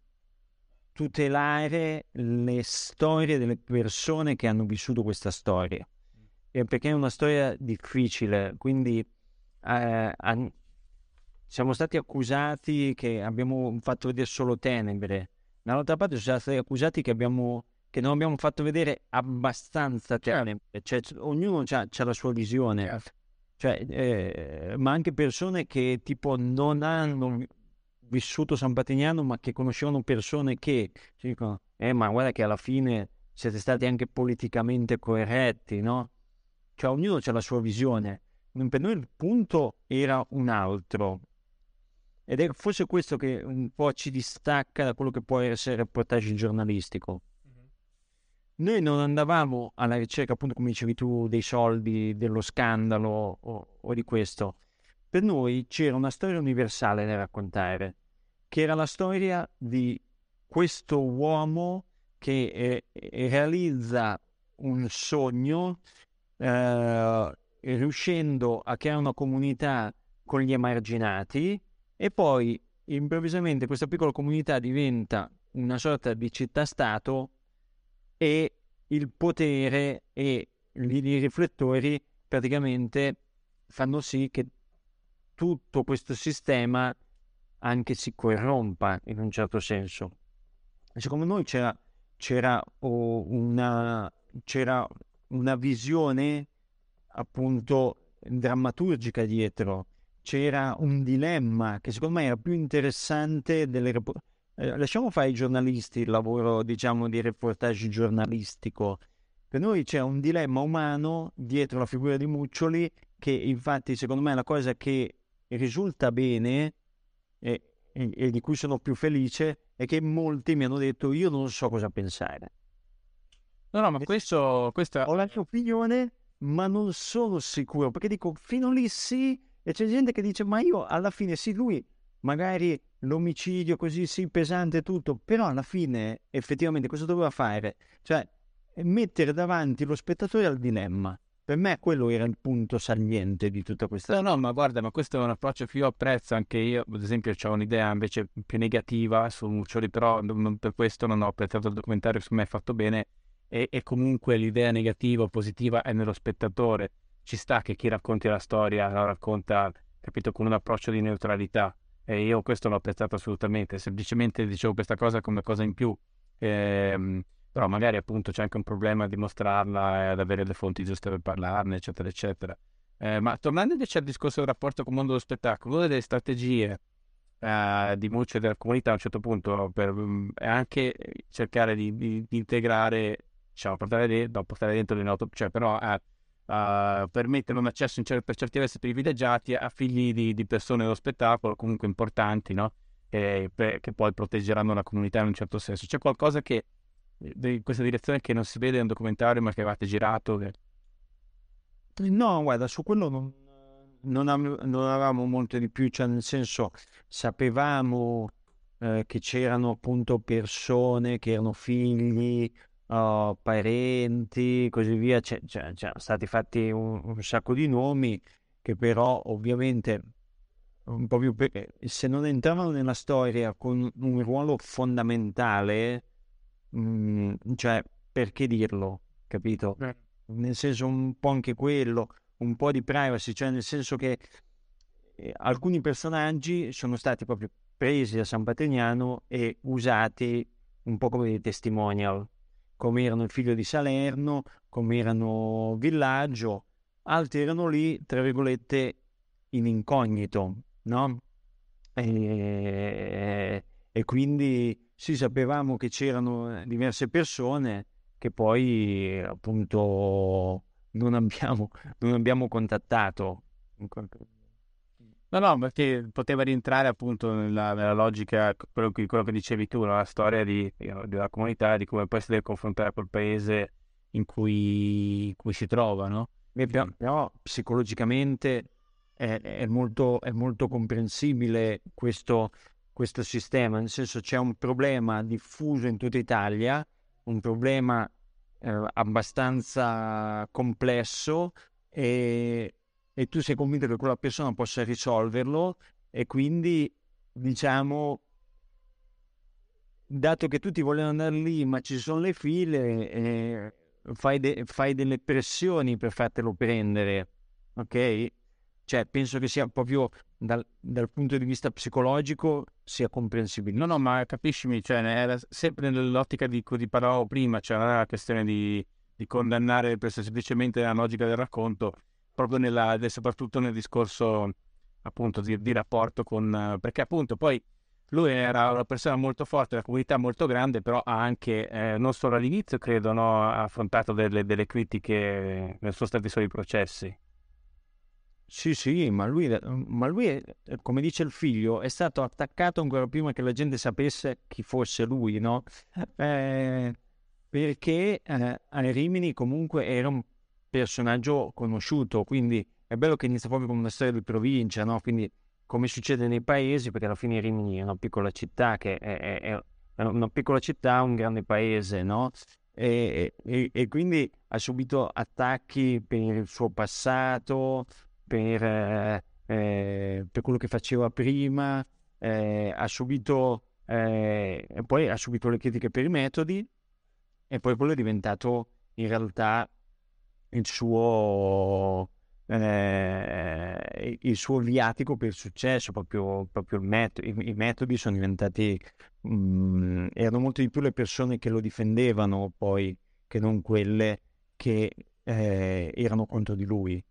tutelare le storie delle persone che hanno vissuto questa storia. E perché è una storia difficile, quindi eh, an- siamo stati accusati che abbiamo fatto vedere solo tenebre. Dall'altra parte siamo stati accusati che, abbiamo, che non abbiamo fatto vedere abbastanza certo. tenebre. Cioè, ognuno ha la sua visione. Certo. Cioè, eh, ma anche persone che tipo non hanno vissuto San Patrignano, ma che conoscevano persone che ci dicono, eh, ma guarda che alla fine siete stati anche politicamente corretti, no? Cioè, ognuno ha la sua visione. Per noi il punto era un altro. Ed è forse questo che un po' ci distacca da quello che può essere il reportage giornalistico. Mm-hmm. Noi non andavamo alla ricerca, appunto, come dicevi tu, dei soldi, dello scandalo o, o di questo per noi c'era una storia universale da raccontare, che era la storia di questo uomo che eh, eh, realizza un sogno eh, riuscendo a creare una comunità con gli emarginati e poi improvvisamente questa piccola comunità diventa una sorta di città-stato e il potere e i riflettori praticamente fanno sì che tutto questo sistema anche si corrompa in un certo senso. Secondo noi c'era, c'era, oh, una, c'era una visione appunto drammaturgica dietro, c'era un dilemma che secondo me era più interessante delle eh, lasciamo fare ai giornalisti il lavoro diciamo di reportage giornalistico per noi c'è un dilemma umano dietro la figura di Muccioli che infatti secondo me è la cosa che risulta bene e, e, e, di cui sono più felice è che molti mi hanno detto io non so cosa pensare. No, no, ma questo, questa... Ho la mia opinione, ma non sono sicuro, perché dico, fino lì sì, e c'è gente che dice, ma io alla fine sì, lui magari l'omicidio così sì, pesante tutto, però alla fine effettivamente cosa doveva fare? Cioè, mettere davanti lo spettatore al dilemma. Per me quello era il punto saliente di tutta questa... No, no, ma guarda, ma questo è un approccio che io apprezzo, anche io, ad esempio, ho un'idea invece più negativa su Muccioli, però per questo non ho apprezzato il documentario, secondo me è fatto bene, e, e, comunque l'idea negativa o positiva è nello spettatore. Ci sta che chi racconti la storia la racconta, capito, con un approccio di neutralità, e io questo l'ho apprezzato assolutamente, semplicemente dicevo questa cosa come cosa in più. Ehm, però magari appunto c'è anche un problema di mostrarla e ad avere le fonti giuste per parlarne, eccetera, eccetera. Eh, ma tornando invece al discorso del rapporto con il mondo dello spettacolo, una delle strategie eh, di Muccio e della comunità a un certo punto per, mm, è anche cercare di, di, di integrare, diciamo, portare, de- no, portare dentro le note, cioè però eh, uh, permettere un accesso cer- per certi versi privilegiati a figli di, di, persone dello spettacolo, comunque importanti, no? E, per, che poi proteggeranno la comunità in un certo senso. C'è qualcosa che di questa direzione che non si vede nel documentario ma che avete girato? Che... No, guarda, su quello non, non, av- non, avevamo molto di più, cioè nel senso sapevamo eh, che c'erano appunto persone che erano figli, uh, parenti, così via, c'è, c'è, c'erano stati fatti un, un, sacco di nomi che però ovviamente un po' più per... se non entravano nella storia con un ruolo fondamentale Mm, cioè, perché dirlo, capito? Eh. Nel senso un po' anche quello, un po' di privacy, cioè nel senso che eh, alcuni personaggi sono stati proprio presi da San Patrignano e usati un po' come dei testimonial, come erano il figlio di Salerno, come erano Villaggio, altri erano lì, tra virgolette, in incognito, no? E, e quindi sì, sapevamo che c'erano eh, diverse persone che poi appunto non abbiamo, non abbiamo contattato. No, no, perché poteva rientrare appunto nella, nella logica, quello che, quello che, dicevi tu, la storia di, della comunità, di come poi si deve confrontare col paese in cui, cui si trova, no? Però, però psicologicamente è, è, molto, è molto comprensibile questo questo sistema, nel senso c'è un problema diffuso in tutta Italia, un problema eh, abbastanza complesso e, e, tu sei convinto che quella persona possa risolverlo e quindi diciamo dato che tutti vogliono andare lì ma ci sono le file eh, fai, de- fai delle pressioni per fartelo prendere ok? Cioè penso che sia proprio dal, dal, punto di vista psicologico sia comprensibile. No, no, ma capiscimi, cioè, era sempre nell'ottica di cui parlavo prima, cioè non è una questione di, di condannare persone, semplicemente la logica del racconto, proprio nella, soprattutto nel discorso appunto di, di rapporto con... perché appunto poi lui era una persona molto forte, una comunità molto grande, però ha anche, eh, non solo all'inizio, credo, no, ha affrontato delle, delle critiche nel suo stati suoi processi. Sì, sì, ma lui, ma lui è, come dice il figlio, è stato attaccato ancora prima che la gente sapesse chi fosse lui, no? Eh, perché eh, Rimini comunque era un personaggio conosciuto, quindi è bello che inizia proprio con una storia di provincia, no? Quindi come succede nei paesi, perché alla fine Rimini è una piccola città che è, è, è una piccola città, un grande paese, no? E, e, e, quindi ha subito attacchi per il suo passato, per, eh, per quello che faceva prima, eh, ha subito, eh, poi ha subito le critiche per i metodi e poi quello è diventato in realtà il suo eh, il suo viatico per il successo, proprio, proprio il metodo, i, i, metodi sono diventati, mh, mm, erano molto di più le persone che lo difendevano poi che non quelle che eh, erano contro di lui.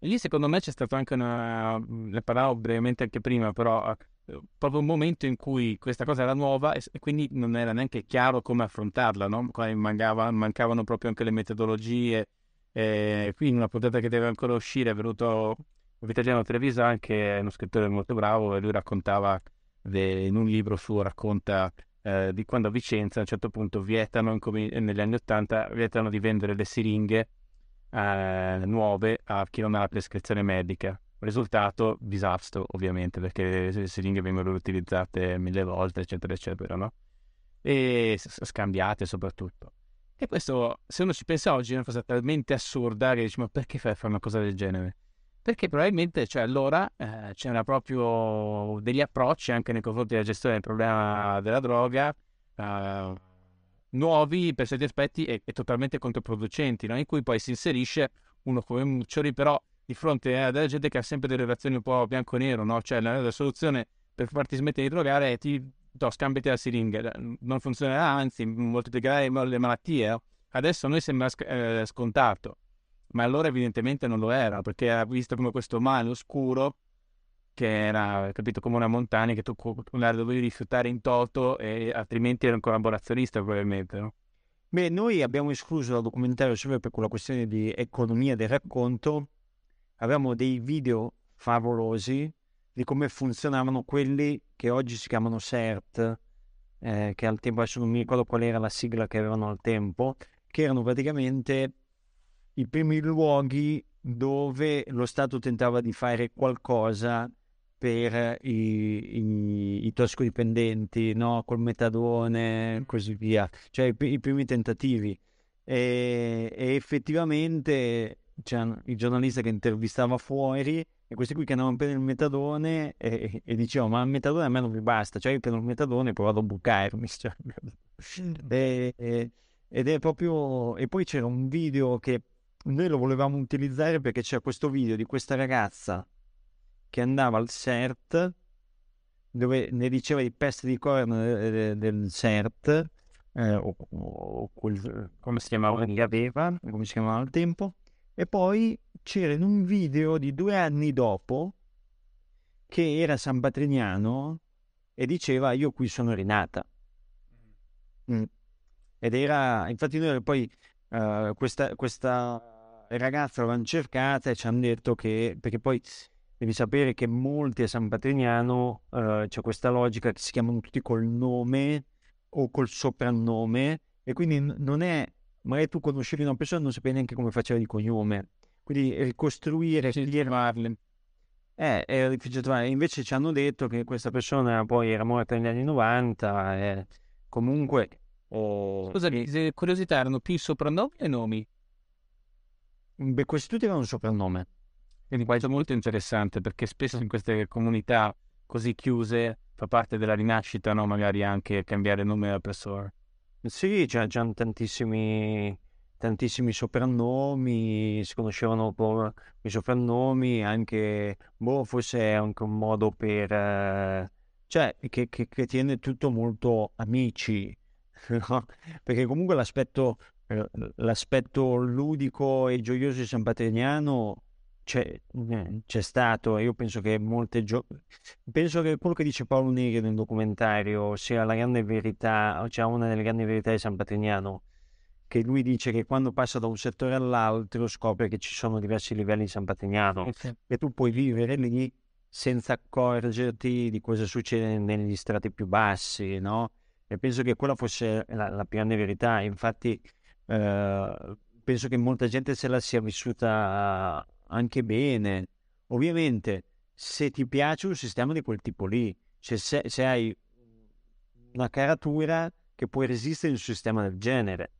Lì secondo me c'è stato anche una, ne parlavo brevemente anche prima, però eh, proprio un momento in cui questa cosa era nuova e, quindi non era neanche chiaro come affrontarla, no? Mancava, mancavano proprio anche le metodologie, e qui in una puntata che deve ancora uscire è venuto Vitaliano Trevisan che è uno scrittore molto bravo e lui raccontava de, in un libro suo racconta eh, di quando a Vicenza a un certo punto vietano negli anni 80 vietano di vendere le siringhe eh, nuove a chi non ha la prescrizione medica risultato disastro ovviamente perché le siringhe vengono utilizzate mille volte eccetera eccetera no? e scambiate soprattutto e questo, se uno ci pensa oggi, è una cosa talmente assurda che dici, ma perché fai fare una cosa del genere? Perché probabilmente, cioè, allora eh, c'erano proprio degli approcci anche nei confronti della gestione del problema della droga, eh, nuovi per certi aspetti e, e totalmente controproducenti, no? in cui poi si inserisce uno come Muccioli, però di fronte a della gente che ha sempre delle relazioni un po' bianco-nero, no? cioè la, la soluzione per farti smettere di drogare è ti no, scambiati la siringa, non funzionerà, anzi moltiplicherai le malattie. Adesso a noi sembra eh, scontato, ma allora evidentemente non lo era, perché era visto come questo male oscuro che era, capito, come una montagna che tu la dovevi rifiutare in toto e altrimenti eri un collaborazionista probabilmente, no? Beh, noi abbiamo escluso dal documentario sempre per quella questione di economia del racconto, abbiamo dei video favolosi di come funzionavano quelli che oggi si chiamano CERT, eh, che al tempo adesso non mi ricordo qual era la sigla che avevano al tempo, che erano praticamente i primi luoghi dove lo Stato tentava di fare qualcosa per i, i, i tossicodipendenti, no? col metadone e così via, cioè i, i primi tentativi. E, e effettivamente c'è il giornalista che intervistava fuori e questi qui che andavano per il metadone e, e dicevano ma il metadone a me non mi basta, cioè io prendo il metadone e poi vado a bucarmi. Cioè, e, e, ed è proprio... E poi c'era un video che noi lo volevamo utilizzare perché c'era questo video di questa ragazza che andava al CERT dove ne diceva di peste di corno del, CERT eh, o, o quel, come si chiamava che aveva, come si chiamava al tempo e poi c'era in un video di due anni dopo che era San Patrignano e diceva io qui sono rinata. Mm. Ed era, infatti noi poi uh, questa, questa ragazza l'avevamo cercata e ci hanno detto che, perché poi devi sapere che molti a San Patrignano uh, c'è questa logica che si chiamano tutti col nome o col soprannome e quindi non è, magari tu conoscevi una persona e non sapevi neanche come faceva di cognome quindi ricostruire sì, chiamarli. Eh, era difficile trovare. Invece ci hanno detto che questa persona poi era morta negli anni 90 e comunque... Oh, Scusami, e... curiosità, erano più soprannomi o nomi? Beh, questi tutti erano un soprannome. Quindi questo è molto interessante perché spesso in queste comunità così chiuse fa parte della rinascita, no? Magari anche cambiare nome della persona. Sì, c'è, c'hanno tantissimi tantissimi soprannomi, si conoscevano con i soprannomi, anche, boh, forse è anche un modo per, eh, cioè, che, che, che, tiene tutto molto amici, no? Perché comunque l'aspetto, l'aspetto ludico e gioioso di San Patrignano c'è, eh, c'è stato, io penso che molte gio- penso che quello che dice Paolo Negri nel documentario sia la grande verità, cioè una delle grandi verità di San Patrignano, che lui dice che quando passa da un settore all'altro scopre che ci sono diversi livelli di San Patrignano okay. e tu puoi vivere lì senza accorgerti di cosa succede negli strati più bassi, no? E penso che quella fosse la, la più grande verità. Infatti, eh, penso che molta gente se la sia vissuta anche bene. Ovviamente, se ti piace un sistema di quel tipo lì, cioè se, se hai una caratura che puoi resistere in un sistema del genere,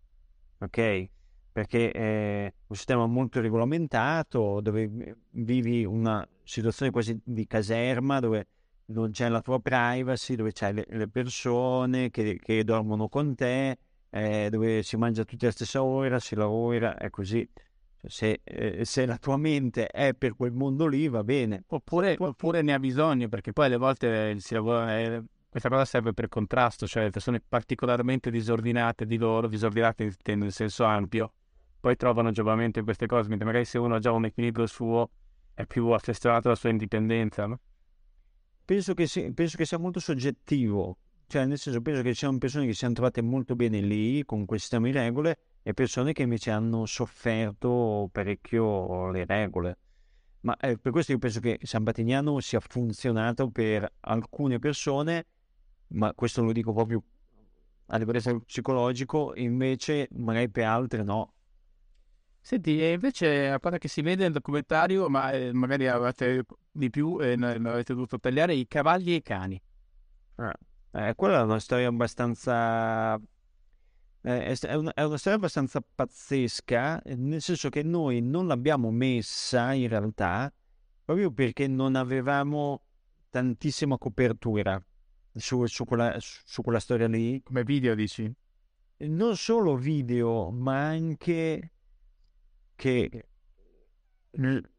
ok? Perché è un sistema molto regolamentato dove vivi una situazione quasi di caserma dove non c'è la tua privacy, dove c'hai le, le persone che, che, dormono con te, eh, dove si mangia tutti alla stessa ora, si lavora, è così. Se, eh, se, la tua mente è per quel mondo lì, va bene. Oppure, oppure ne ha bisogno, perché poi alle volte si lavora, eh, questa cosa serve per contrasto, cioè le persone particolarmente disordinate di loro, disordinate nel senso ampio, poi trovano giovamento in queste cose, mentre magari se uno ha già un equilibrio suo è più attestato la sua indipendenza. No? Penso, che sia, penso che sia molto soggettivo, cioè nel senso penso che ci siano persone che si siano trovate molto bene lì con quel sistema di regole e persone che invece hanno sofferto parecchio le regole. Ma eh, per questo io penso che San Batignano sia funzionato per alcune persone, ma questo lo dico proprio a livello psicologico, invece magari per altre no. Senti, e invece a parte che si vede nel documentario, ma eh, magari avete di più e non avete dovuto tagliare, i cavalli e i cani. Ah, eh, quella è una storia abbastanza è, una, è, una, storia abbastanza pazzesca, nel senso che noi non l'abbiamo messa in realtà proprio perché non avevamo tantissima copertura su, su, quella, su quella storia lì. Come video dici? Non solo video, ma anche che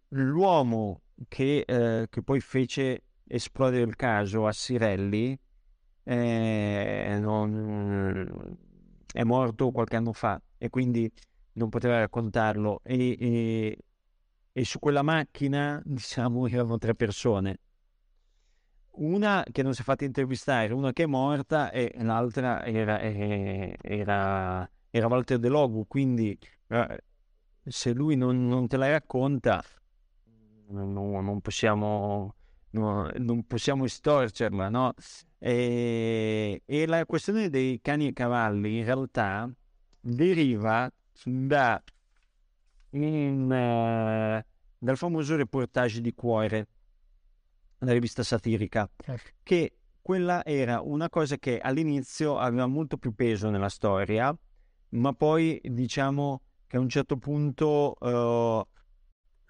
l'uomo che, eh, che poi fece esplodere il caso a Sirelli eh, non, è morto qualche anno fa e quindi non poteva raccontarlo. E, e, e su quella macchina diciamo erano tre persone. Una che non si è fatta intervistare, una che è morta e l'altra era, eh, era, era Walter De Logu, quindi eh, se lui non, non, te la racconta non, non possiamo, non possiamo estorcerla, no? E, e, la questione dei cani e cavalli in realtà deriva da, in, uh, dal famoso reportage di Cuore, la rivista satirica, certo. che quella era una cosa che all'inizio aveva molto più peso nella storia, ma poi diciamo che a un certo punto uh,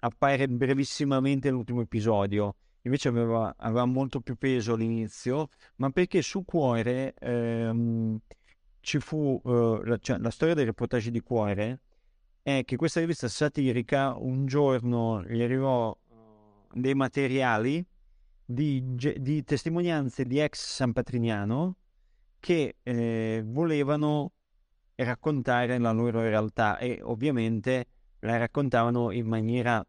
appare brevissimamente l'ultimo episodio invece aveva, aveva, molto più peso all'inizio, ma perché su Cuore ehm, ci fu eh, la, cioè, la, storia del reportage di Cuore è che questa rivista satirica un giorno gli arrivò eh, dei materiali di, di, testimonianze di ex San Patrignano che eh, volevano raccontare la loro realtà e ovviamente la raccontavano in maniera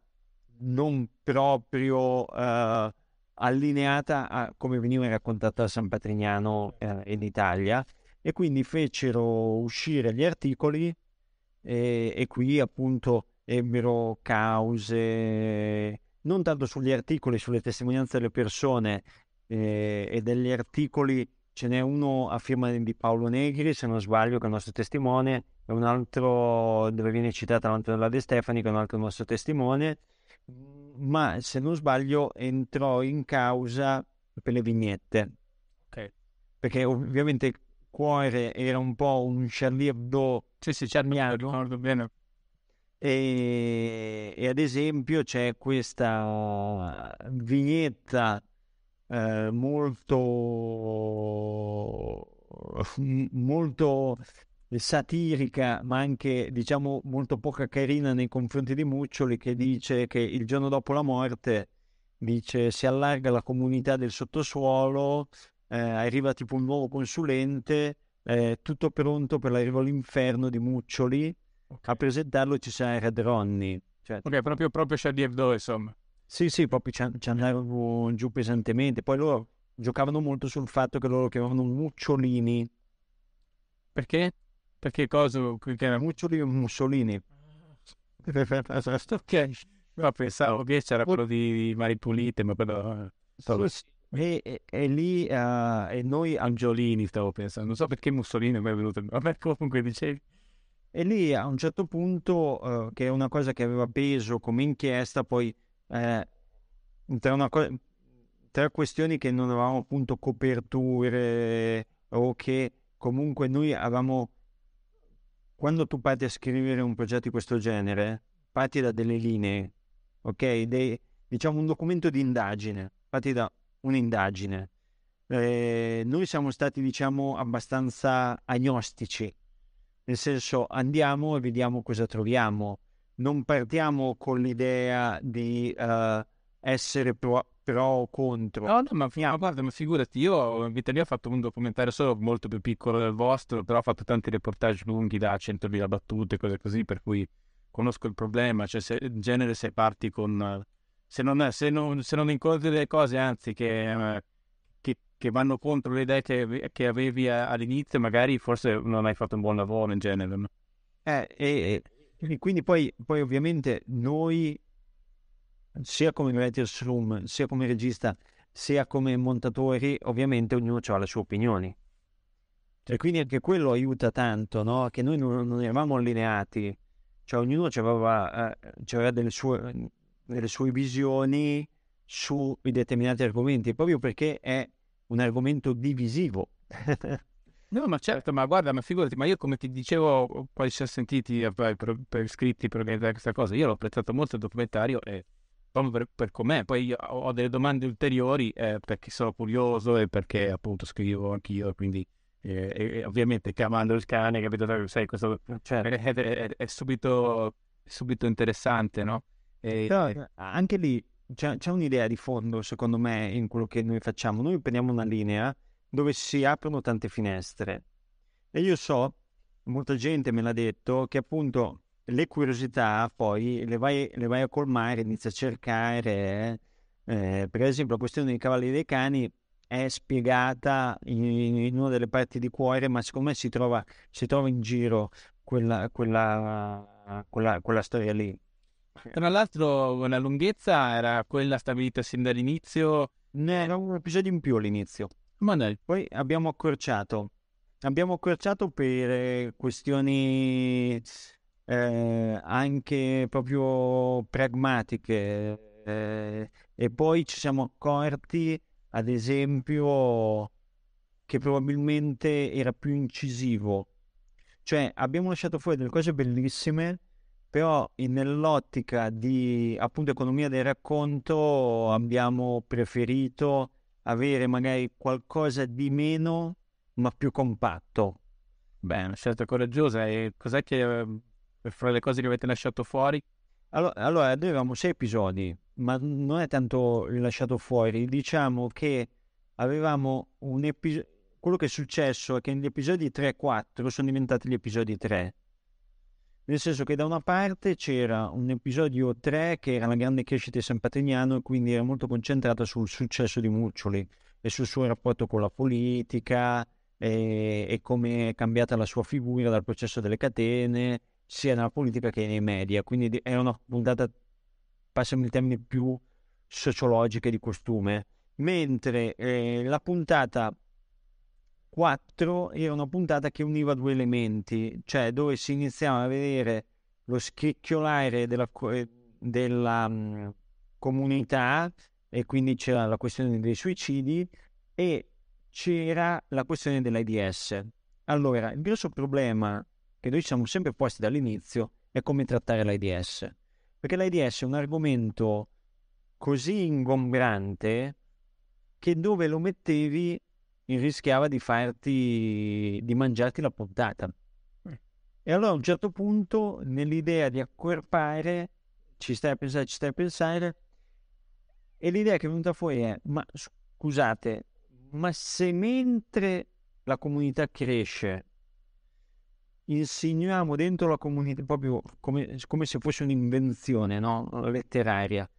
non proprio uh, allineata a come veniva raccontata a San Patrignano uh, in Italia. E quindi fecero uscire gli articoli e, e qui appunto ebbero cause non tanto sugli articoli, sulle testimonianze delle persone eh, e degli articoli ce n'è uno a firma di Paolo Negri, se non sbaglio, che è il nostro testimone, e un altro dove viene citata l'Antonella De Stefani, che è un altro nostro testimone, ma se non sbaglio entrò in causa per le vignette. Ok. Perché ovviamente Cuore era un po' un Charlie Hebdo. Sì, sì, Charlie ricordo bene. E, e, ad esempio c'è questa vignetta eh, molto molto satirica, ma anche diciamo molto poca carina nei confronti di Muccioli, che dice che il giorno dopo la morte dice si allarga la comunità del sottosuolo, eh, arriva tipo un nuovo consulente, eh, tutto pronto per l'arrivo all'inferno di Muccioli. Okay. A presentarlo ci sarà Red Ronnie. Certo. Ok, proprio, proprio Charlie Hebdo, insomma. Sì, sì, proprio ci, ci andarono giù pesantemente. Poi loro giocavano molto sul fatto che loro chiamavano mucciolini. Perché? Perché cosa? Che era Mussolini. ok. No, pensavo che c'era quello di Mari Pulite, ma quello... eh, stavo-. E, e- e lì eh, e noi Angiolini stavo pensando, non so perché Mussolini mi è venuto... Vabbè, comunque dicevi... E lì a un certo punto, eh, che è una cosa che aveva peso come inchiesta, poi eh, tra, una co- tra questioni che non avevamo appunto coperture o che comunque noi avevamo, quando tu parti a scrivere un progetto di questo genere, parti da delle linee, ok? Dei- diciamo un documento di indagine, parti da un'indagine. Eh, noi siamo stati, diciamo, abbastanza agnostici nel senso andiamo e vediamo cosa troviamo. Non partiamo con l'idea di eh, essere pro, pro o contro. No, no, ma, ma guarda, ma figurati, io in vita mia ho fatto un documentario solo molto più piccolo del vostro, però ho fatto tanti reportage lunghi da 100.000 battute, cose così, per cui conosco il problema, cioè se, in genere se parti con... Se non, se non, se non incontri delle cose, anzi, che, eh, che, che vanno contro le idee che, che avevi all'inizio, magari forse non hai fatto un buon lavoro in genere, no? Eh, e, e quindi poi, poi ovviamente noi, sia come writer's room, sia come regista, sia come montatori, ovviamente ognuno ha le sue opinioni. E quindi anche quello aiuta tanto, no? Che noi non, non eravamo allineati, cioè ognuno aveva, eh, delle sue, delle sue visioni su determinati argomenti, proprio perché è un argomento divisivo. No, ma certo, ma guarda, ma figurati, ma io come ti dicevo, poi ci siamo sentiti eh, poi per, per iscritti per organizzare questa cosa, io l'ho apprezzato molto il documentario e proprio per, per com'è, poi ho delle domande ulteriori eh, perché sono curioso e perché appunto scrivo anch'io, quindi eh, e, ovviamente chiamando il cane, capito, sai, questo Cioè, è, è- è subito, subito interessante, no? E, Però e- anche lì c'è, c'è un'idea di fondo, secondo me, in quello che noi facciamo. Noi prendiamo una linea dove si aprono tante finestre. E io so, molta gente me l'ha detto, che appunto le curiosità poi le vai, le vai a colmare, inizi a cercare. eh, per esempio, la questione dei cavalli dei cani è spiegata in, in una delle parti di cuore, ma secondo me si trova, si trova in giro quella, quella, quella, quella storia lì. tra l'altro la lunghezza era quella stabilita sin dall'inizio, Ne era un episodio in più all'inizio. ma dai, Poi abbiamo accorciato. Abbiamo accorciato per eh, questioni eh, anche proprio pragmatiche. eh, e poi ci siamo accorti, ad esempio, che probabilmente era più incisivo. Cioè, abbiamo lasciato fuori delle cose bellissime, però nell'ottica di appunto economia del racconto abbiamo preferito avere magari qualcosa di meno, ma più compatto. beh, una scelta coraggiosa e cos'è che eh, fra le cose che avete lasciato fuori? Allora, allora, noi avevamo sei episodi, ma non è tanto rilasciato fuori. Diciamo che avevamo un episodio. Quello che è successo è che gli episodi 3 e 4 sono diventati gli episodi 3. Nel senso che da una parte c'era un episodio 3 che era la grande crescita di San Patrignano e quindi era molto concentrato sul successo di Muccioli e sul suo rapporto con la politica e, e come è cambiata la sua figura dal processo delle catene sia nella politica che nei media. Quindi di- è una puntata, passami il termine, più sociologica di costume. Mentre eh, la puntata 4 era una puntata che univa due elementi, cioè dove si iniziava a vedere lo scricchiolare della, eh, della mm, comunità e quindi c'era la questione dei suicidi e c'era la questione dell'AIDS. Allora, il grosso problema che noi ci siamo sempre posti dall'inizio è come trattare l'AIDS, perché l'AIDS è un argomento così ingombrante che dove lo mettevi rischiava di farti di mangiarti la puntata. E allora a un certo punto, nell'idea di accorpare, ci stai a pensare, ci stai a pensare, e l'idea che è venuta fuori è: ma scusate, ma se mentre la comunità cresce, insinuiamo dentro la comunità proprio come, come se fosse un'invenzione no? letteraria,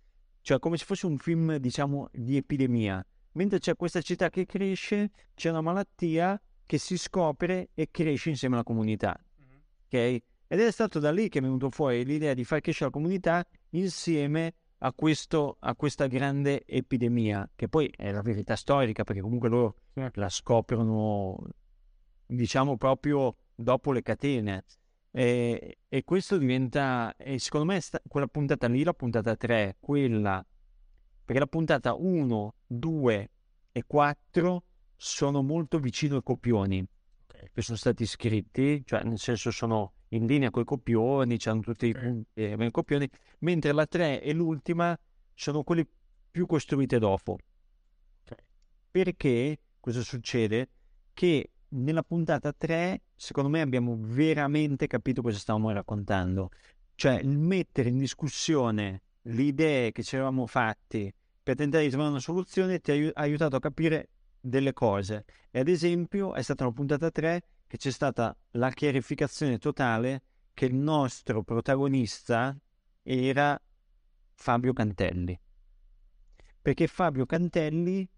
cioè come se fosse un film, diciamo, di epidemia. Mentre c'è questa città che cresce, c'è una malattia che si scopre e cresce insieme alla comunità. Mm-hmm. Ok? Ed è stato da lì che è venuto fuori l'idea di far crescere la comunità insieme a, questo, a questa grande epidemia, che poi è la verità storica, perché comunque loro la scoprono, diciamo, proprio dopo le catene. E, e questo diventa, e secondo me, sta, quella puntata lì, la puntata 3, quella, perché la puntata 1, 2 e 4 sono molto vicino ai copioni che sono stati scritti, cioè nel senso sono in linea con i copioni, hanno tutti i punti eh, i copioni, mentre la 3 e l'ultima sono quelli più costruite dopo. Perché cosa succede? Che nella puntata 3, secondo me, abbiamo veramente capito cosa stavamo raccontando. Cioè, il mettere in discussione le idee che ci eravamo fatti per tentare di trovare una soluzione ti ha aiutato a capire delle cose. E ad esempio, è stata la puntata 3 che c'è stata la chiarificazione totale che il nostro protagonista era Fabio Cantelli. Perché Fabio Cantelli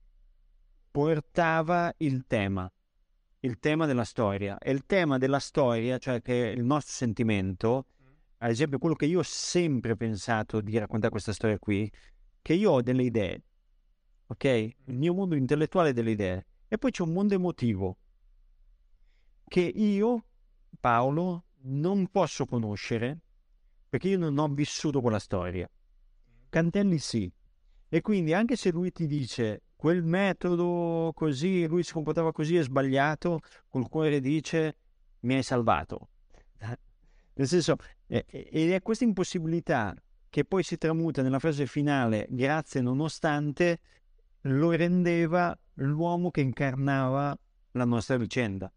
portava il tema il tema della storia. E il tema della storia, cioè che il nostro sentimento, ad esempio quello che io ho sempre pensato di raccontare questa storia qui, che io ho delle idee, ok? Il mio mondo intellettuale delle idee. E poi c'è un mondo emotivo che io, Paolo, non posso conoscere perché io non ho vissuto quella storia. Cantelli sì. E quindi anche se lui ti dice quel metodo così, lui si comportava così, è sbagliato, col cuore dice mi hai salvato. Nel senso, ed è questa impossibilità che poi si tramuta nella frase finale, grazie nonostante, lo rendeva l'uomo che incarnava la nostra vicenda.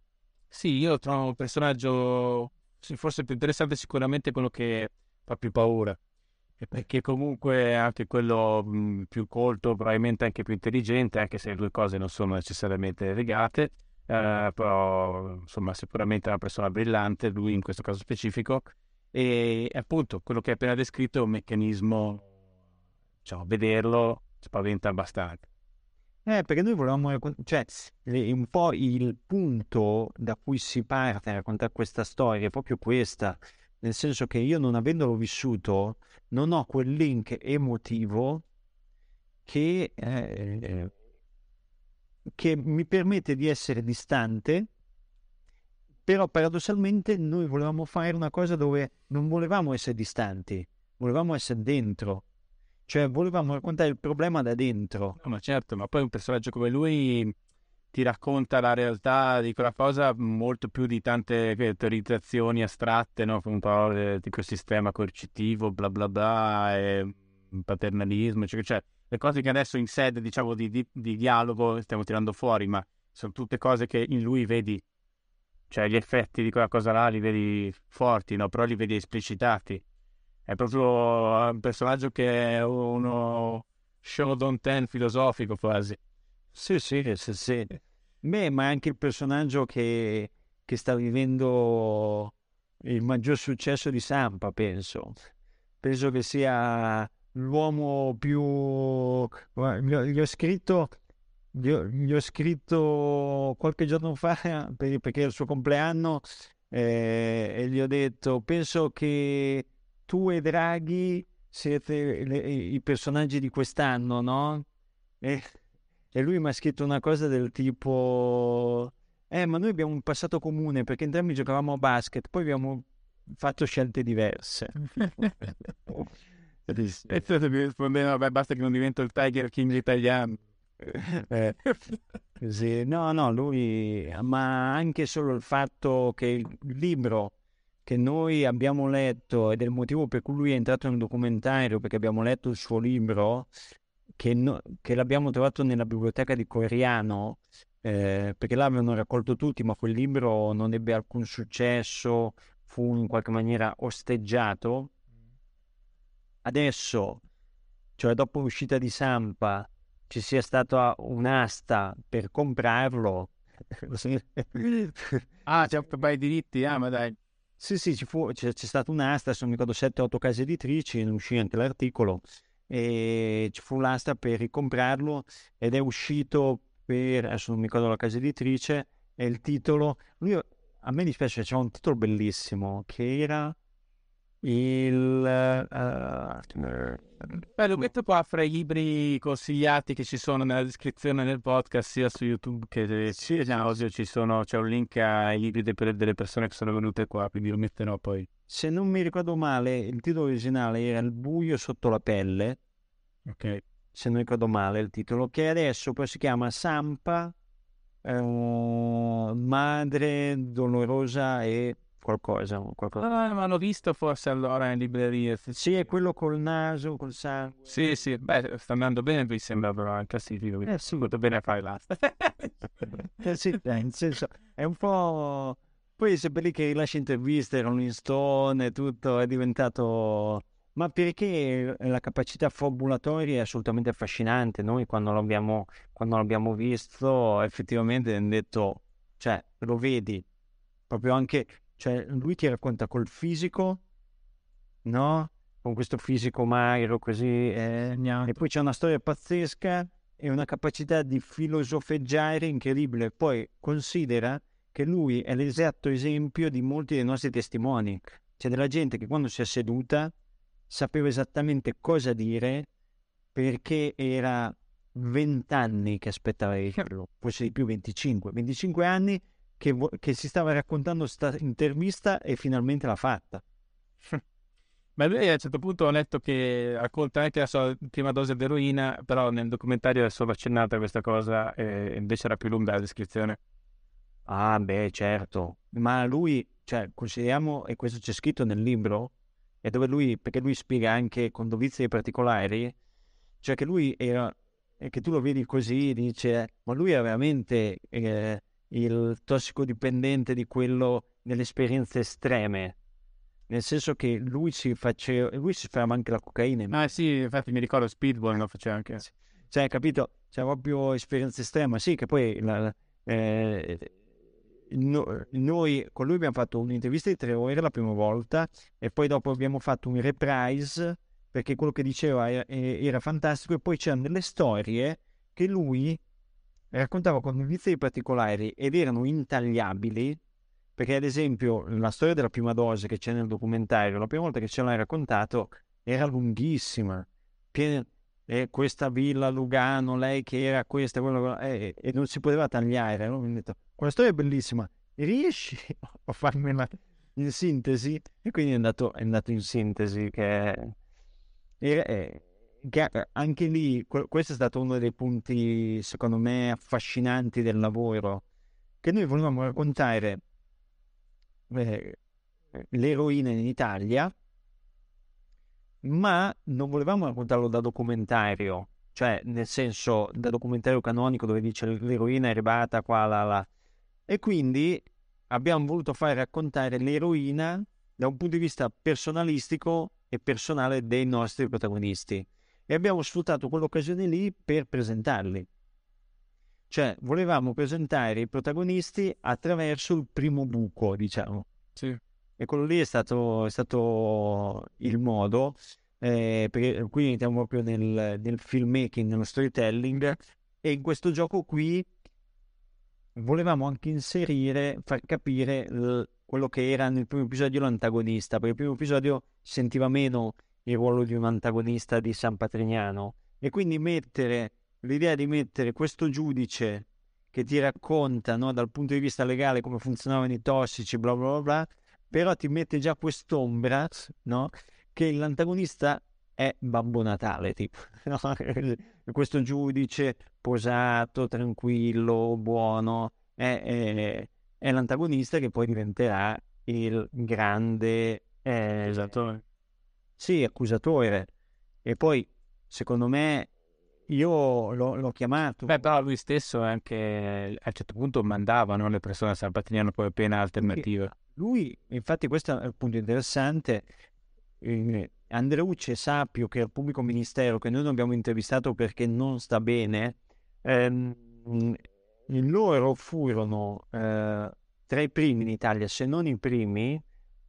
Sì, io trovo un personaggio, forse più interessante sicuramente quello che fa più paura perché comunque anche quello mh, più colto, probabilmente anche più intelligente, anche se le due cose non sono necessariamente legate, eh, però insomma sicuramente è una persona brillante, lui in questo caso specifico, e appunto quello che hai appena descritto è un meccanismo, diciamo, vederlo spaventa abbastanza. Eh, perché noi volevamo, cioè, un po' il punto da cui si parte a raccontare questa storia è proprio questa, nel senso che io non avendolo vissuto non ho quel link emotivo che, eh, che mi permette di essere distante però paradossalmente noi volevamo fare una cosa dove non volevamo essere distanti, volevamo essere dentro, cioè volevamo raccontare il problema da dentro. No, ma certo, ma poi un personaggio come lui ti racconta la realtà di quella cosa molto più di tante teorizzazioni astratte, no? un po' di quel sistema coercitivo, bla bla bla, e paternalismo, cioè, cioè le cose che adesso in sede diciamo di, di, di, dialogo stiamo tirando fuori, ma sono tutte cose che in lui vedi, cioè gli effetti di quella cosa là li vedi forti, no? però li vedi esplicitati. È proprio un personaggio che è uno show don't ten filosofico quasi. Sì, sì, sì, sì. Beh, ma è anche il personaggio che, che sta vivendo il maggior successo di Sampa, penso. Penso che sia l'uomo più... Gli ho, scritto... Gli ho, scritto qualche giorno fa perché è il suo compleanno eh, e gli ho detto penso che tu e Draghi siete le, i personaggi di quest'anno no? E e lui mi ha scritto una cosa del tipo eh ma noi abbiamo un passato comune perché entrambi giocavamo a basket poi abbiamo fatto scelte diverse. E tu mi rispondeva vabbè basta che non divento il Tiger King italiano. Eh, sì, no no lui ma anche solo il fatto che il libro che noi abbiamo letto ed è il motivo per cui lui è entrato nel documentario perché abbiamo letto il suo libro che, no, che l'abbiamo trovato nella biblioteca di Coriano, eh, perché l'avevano raccolto tutti, ma quel libro non ebbe alcun successo, fu in qualche maniera osteggiato. Adesso, cioè dopo l'uscita di Sampa, ci sia stata un'asta per comprarlo. ah, c'è per i diritti, ah, ma dai. Sì, sì, ci fu, c'è, c'è stata un'asta, se non mi ricordo 7-8 case editrici, ne uscì anche l'articolo, e ci fu l'asta per ricomprarlo ed è uscito per, adesso non mi ricordo la casa editrice, e il titolo, lui, a me dispiace, c'era un titolo bellissimo che era il... Uh, Beh, lo metto qua fra i libri consigliati che ci sono nella descrizione del podcast, sia su YouTube che sì, in audio ci sono, c'è un link ai libri delle persone che sono venute qua, quindi lo metterò poi. Se non mi ricordo male, il titolo originale era Il buio sotto la pelle. Ok. Se non ricordo male il titolo, che adesso poi si chiama Sampa, eh, Madre Dolorosa e qualcosa. qualcosa. Ah, ma l'ho visto forse allora in libreria. Sì, è quello col naso, col sangue. Sì, sì, beh, sta andando bene, mi sembra però anche classifico. Eh sì. Molto bene a fare l'asta. eh sì, eh, nel senso, è un po'... Poi sempre lì che rilascia interviste, Rolling Stone e tutto, è diventato... Ma perché la capacità fabulatoria è assolutamente affascinante. Noi quando l'abbiamo, quando l'abbiamo visto effettivamente abbiamo detto, cioè lo vedi, proprio anche cioè, lui ti racconta col fisico, no? Con questo fisico magro così, eh, e poi c'è una storia pazzesca e una capacità di filosofeggiare incredibile. Poi considera che lui è l'esatto esempio di molti dei nostri testimoni. C'è della gente che quando si è seduta sapeva esattamente cosa dire perché era 20 anni che aspettava di dirlo, forse di più 25, 25 anni che, che si stava raccontando questa intervista e finalmente l'ha fatta. Ma lui a un certo punto ho letto che racconta anche la sua prima dose di eroina, però nel documentario è solo accennata questa cosa e invece era più lunga la descrizione. Ah, beh, certo. Ma lui, cioè, consideriamo, e questo c'è scritto nel libro, e dove lui, perché lui spiega anche con dovizia particolari, cioè che lui era, e che tu lo vedi così, dice, ma lui era veramente eh, il tossicodipendente di quello delle esperienze estreme. Nel senso che lui si faceva, lui si ferma anche la cocaina. Ah sì, infatti mi ricordo Speedball lo faceva anche. Cioè, capito? C'è proprio esperienza estrema, sì, che poi la, eh, no, noi con lui abbiamo fatto un'intervista di tre ore la prima volta e poi dopo abbiamo fatto un reprise perché quello che diceva era, era fantastico e poi c'erano delle storie che lui raccontava con notizie particolari ed erano intagliabili perché ad esempio la storia della prima dose che c'è nel documentario, la prima volta che ce l'hai raccontato era lunghissima, piena, eh, questa villa Lugano, lei che era questa, quello, eh, e non si poteva tagliare. No? Detto, quella storia è bellissima, riesci a farmela in sintesi? E quindi è andato, è andato in sintesi che... Era, eh, anche lì, questo è stato uno dei punti, secondo me, affascinanti del lavoro, che noi volevamo raccontare eh, l'eroina in Italia, ma non volevamo raccontarlo da documentario, cioè nel senso da documentario canonico dove dice l'eroina è arrivata qua, là, là. E quindi abbiamo voluto fare raccontare l'eroina da un punto di vista personalistico e personale dei nostri protagonisti e abbiamo sfruttato quell'occasione lì per presentarli. Cioè, volevamo presentare i protagonisti attraverso il primo buco, diciamo. Sì. E quello lì è stato, è stato il modo, eh, perché qui entriamo proprio nel, nel filmmaking, nello storytelling, e in questo gioco qui volevamo anche inserire, far capire l- quello che era nel primo episodio l'antagonista, perché il primo episodio sentiva meno il ruolo di un antagonista di San Patrignano. E quindi mettere l'idea di mettere questo giudice che ti racconta no, dal punto di vista legale come funzionavano i tossici, bla bla bla, bla però ti mette già quest'ombra no, che l'antagonista è Babbo Natale, tipo, no? questo giudice posato, tranquillo, buono, è, è, è, l'antagonista che poi diventerà il grande... Eh, esatto sì, accusatore. E poi, secondo me, io l'ho, l'ho chiamato. Beh, però lui stesso anche a un certo punto mandava no, le persone a San Patrignano poi appena alternative. Lui, infatti, questo è il punto interessante. Eh, Andreucci e Sapio, che è il pubblico ministero che noi non abbiamo intervistato perché non sta bene, ehm, loro furono eh, tra i primi in Italia, se non i primi,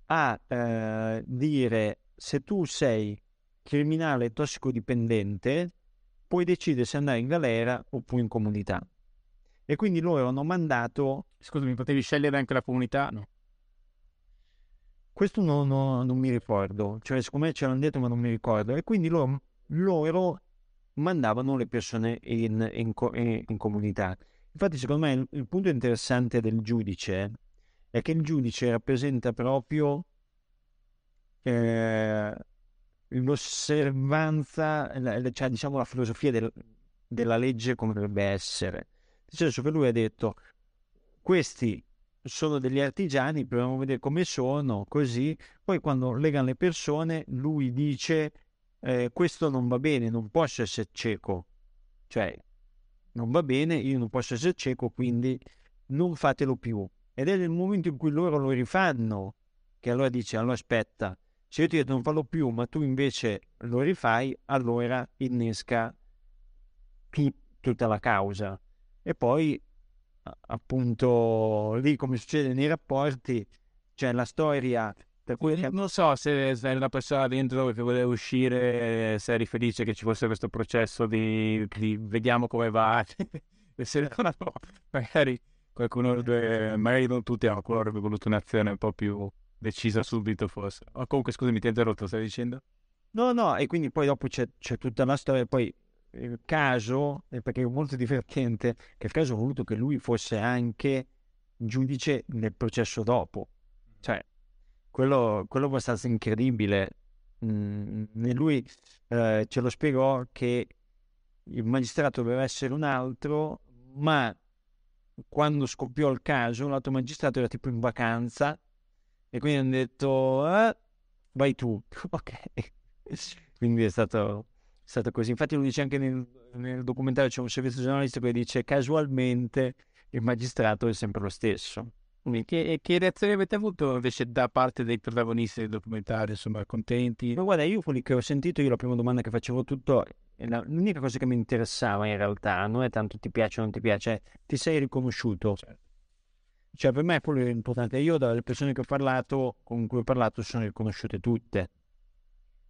a eh, dire se tu sei criminale tossicodipendente, puoi decidere se andare in galera oppure in comunità. E quindi loro hanno mandato... Scusami, potevi scegliere anche la comunità? No. Questo non, non, non mi ricordo, cioè secondo me ce l'hanno detto ma non mi ricordo. E quindi loro, loro mandavano le persone in, in, in, comunità. Infatti secondo me il, il punto interessante del giudice è che il giudice rappresenta proprio eh, l'osservanza, cioè diciamo la filosofia del, della legge come dovrebbe essere. Nel senso che lui ha detto, questi sono degli artigiani, proviamo a vedere come sono, così. Poi quando legano le persone, lui dice, eh, questo non va bene, non posso essere cieco. Cioè, non va bene, io non posso essere cieco, quindi non fatelo più. Ed è nel momento in cui loro lo rifanno, che allora dice, allora aspetta, se io ti dico non farlo più, ma tu invece lo rifai, allora innesca tu, tutta la causa. E poi, appunto, lì come succede nei rapporti, c'è la storia. Non so se, se una persona dentro che voleva uscire, se eri felice che ci fosse questo processo di, di vediamo come va. se no, magari qualcuno, magari non tutti, ma qualcuno avrebbe voluto un'azione un po' più decisa subito forse. O comunque scusami, ti ho interrotto, stai dicendo? No, no, e quindi poi dopo c'è, c'è tutta la storia, poi il caso, perché è molto divertente, che il caso ha voluto che lui fosse anche giudice nel processo dopo. Cioè, quello, quello è abbastanza incredibile. Mm, lui eh, ce lo spiegò che il magistrato doveva essere un altro, ma quando scoppiò il caso, l'altro magistrato era tipo in vacanza e quindi hanno detto, eh, vai tu. ok. quindi è stato, è stato, così. Infatti lo dice anche nel, nel documentario, c'è un servizio giornalistico che dice casualmente il magistrato è sempre lo stesso. Che, che, reazioni avete avuto invece da parte dei protagonisti del documentario? Insomma, contenti? Ma guarda, io quelli che ho sentito, io la prima domanda che facevo tutto, l'unica cosa che mi interessava in realtà non è tanto ti piace o non ti piace, ti sei riconosciuto. Certo. Cioè, per me quello è importante. Io, dalle persone che ho parlato, con cui ho parlato, sono riconosciute tutte.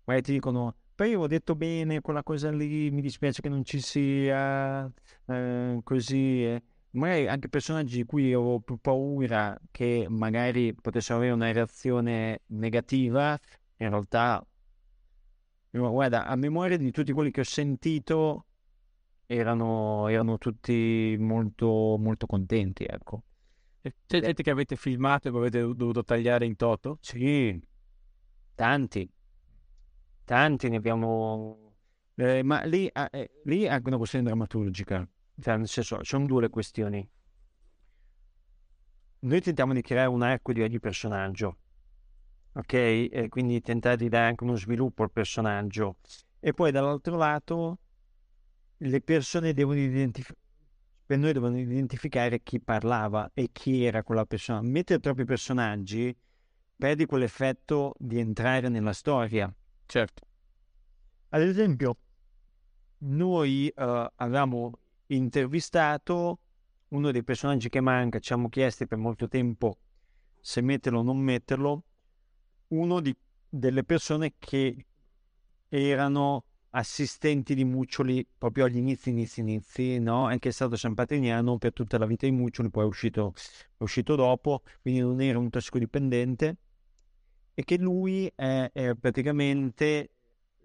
Magari ti dicono, poi ho detto bene quella cosa lì, mi dispiace che non ci sia, eh, così. Eh. Magari anche personaggi di cui avevo più paura che magari potessero avere una reazione negativa, in realtà, guarda, a memoria di tutti quelli che ho sentito, erano, erano tutti molto, molto contenti, ecco. C'è gente che avete filmato e che avete dovuto tagliare in toto? Sì, tanti. Tanti ne abbiamo... Eh, ma lì, eh, lì è anche una questione drammaturgica. Cioè, nel senso, sono due le questioni. Noi tentiamo di creare un arco di ogni personaggio. Ok? E quindi tentare di dare anche uno sviluppo al personaggio. E poi dall'altro lato le persone devono identificare per noi dovevano identificare chi parlava e chi era quella persona. Mettere troppi personaggi perdi quell'effetto di entrare nella storia. Certo. Ad esempio, noi uh, avevamo intervistato uno dei personaggi che manca, ci siamo chiesti per molto tempo se metterlo o non metterlo, uno di, delle persone che erano assistenti di Muccioli proprio agli inizi, inizi, inizi, no? Anche stato San Patrignano per tutta la vita di Muccioli, poi è uscito, è uscito dopo, quindi non era un tossicodipendente e che lui è, è, praticamente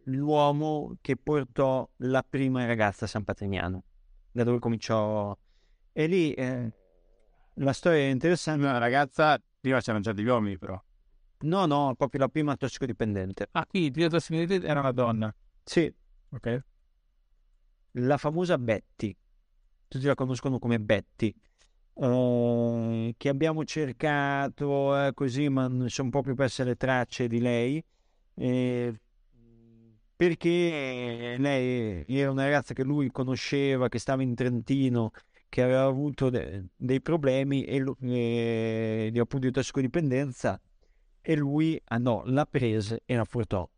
l'uomo che portò la prima ragazza a San Patrignano, da dove cominciò. E lì eh, la storia è interessante. Una ragazza, prima c'erano già degli uomini però. No, no, proprio la prima tossicodipendente. Ah, quindi il primo tossicodipendente era una donna. Sì. Ok. La famosa Betty, tutti la conoscono come Betty, uh, che abbiamo cercato eh, così, ma non sono proprio perse le tracce di lei, eh, perché lei era una ragazza che lui conosceva, che stava in Trentino, che aveva avuto de- dei problemi e, eh, di appunto di tossicodipendenza e lui andò, la prese e la portò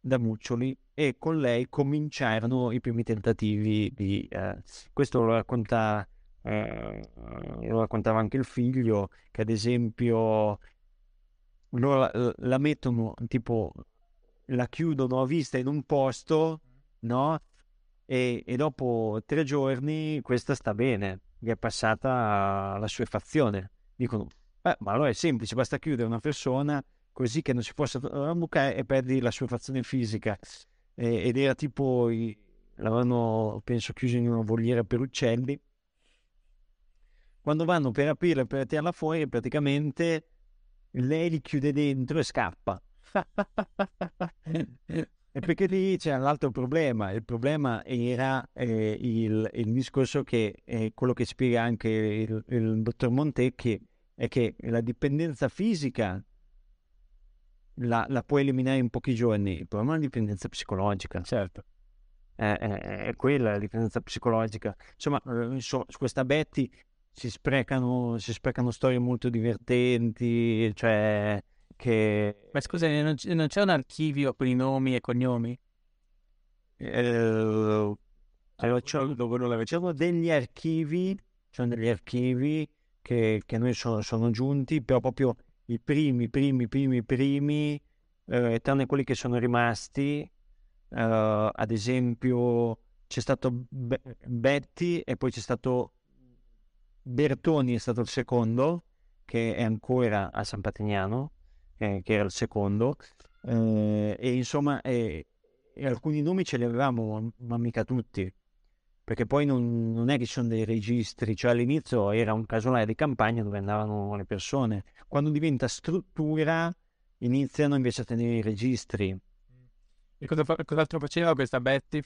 da Muccioli e con lei cominciarono i primi tentativi di... Eh, questo lo, racconta, eh, lo raccontava anche il figlio, che ad esempio loro la, la mettono tipo la chiudono a vista in un posto, no? E, e dopo tre giorni questa sta bene, gli è passata la sua fazione. Dicono, eh, ma allora è semplice, basta chiudere una persona così che non si possa rammucare e perdi la sua fazione fisica. E, ed era tipo, l'avevano penso chiuso in una voliera per uccelli. Quando vanno per aprire per tirarla fuori, praticamente lei li chiude dentro e scappa. e perché lì c'è l'altro problema. Il problema era eh, il, il, discorso che è quello che spiega anche il, il dottor Montecchi, è che la dipendenza fisica la, la, puoi eliminare in pochi giorni, il problema è la dipendenza psicologica. Certo. È, è, è quella la dipendenza psicologica. Insomma, eh, su, questa Betty si sprecano, si sprecano storie molto divertenti, cioè che... Ma scusa, non c'è un archivio con i nomi e cognomi? Eh, allora, c'erano degli archivi, c'erano degli archivi che, che noi sono, sono, giunti, però proprio i primi, primi, primi, primi, eh, tranne quelli che sono rimasti, eh, ad esempio c'è stato Be- Betty e poi c'è stato Bertoni è stato il secondo, che è ancora a San Patrignano, eh, che era il secondo, eh, e insomma e, e alcuni nomi ce li avevamo, ma mica tutti, perché poi non, non, è che ci sono dei registri, cioè all'inizio era un casolaio di campagna dove andavano le persone, quando diventa struttura iniziano invece a tenere i registri. E cosa, cos'altro faceva questa Betty?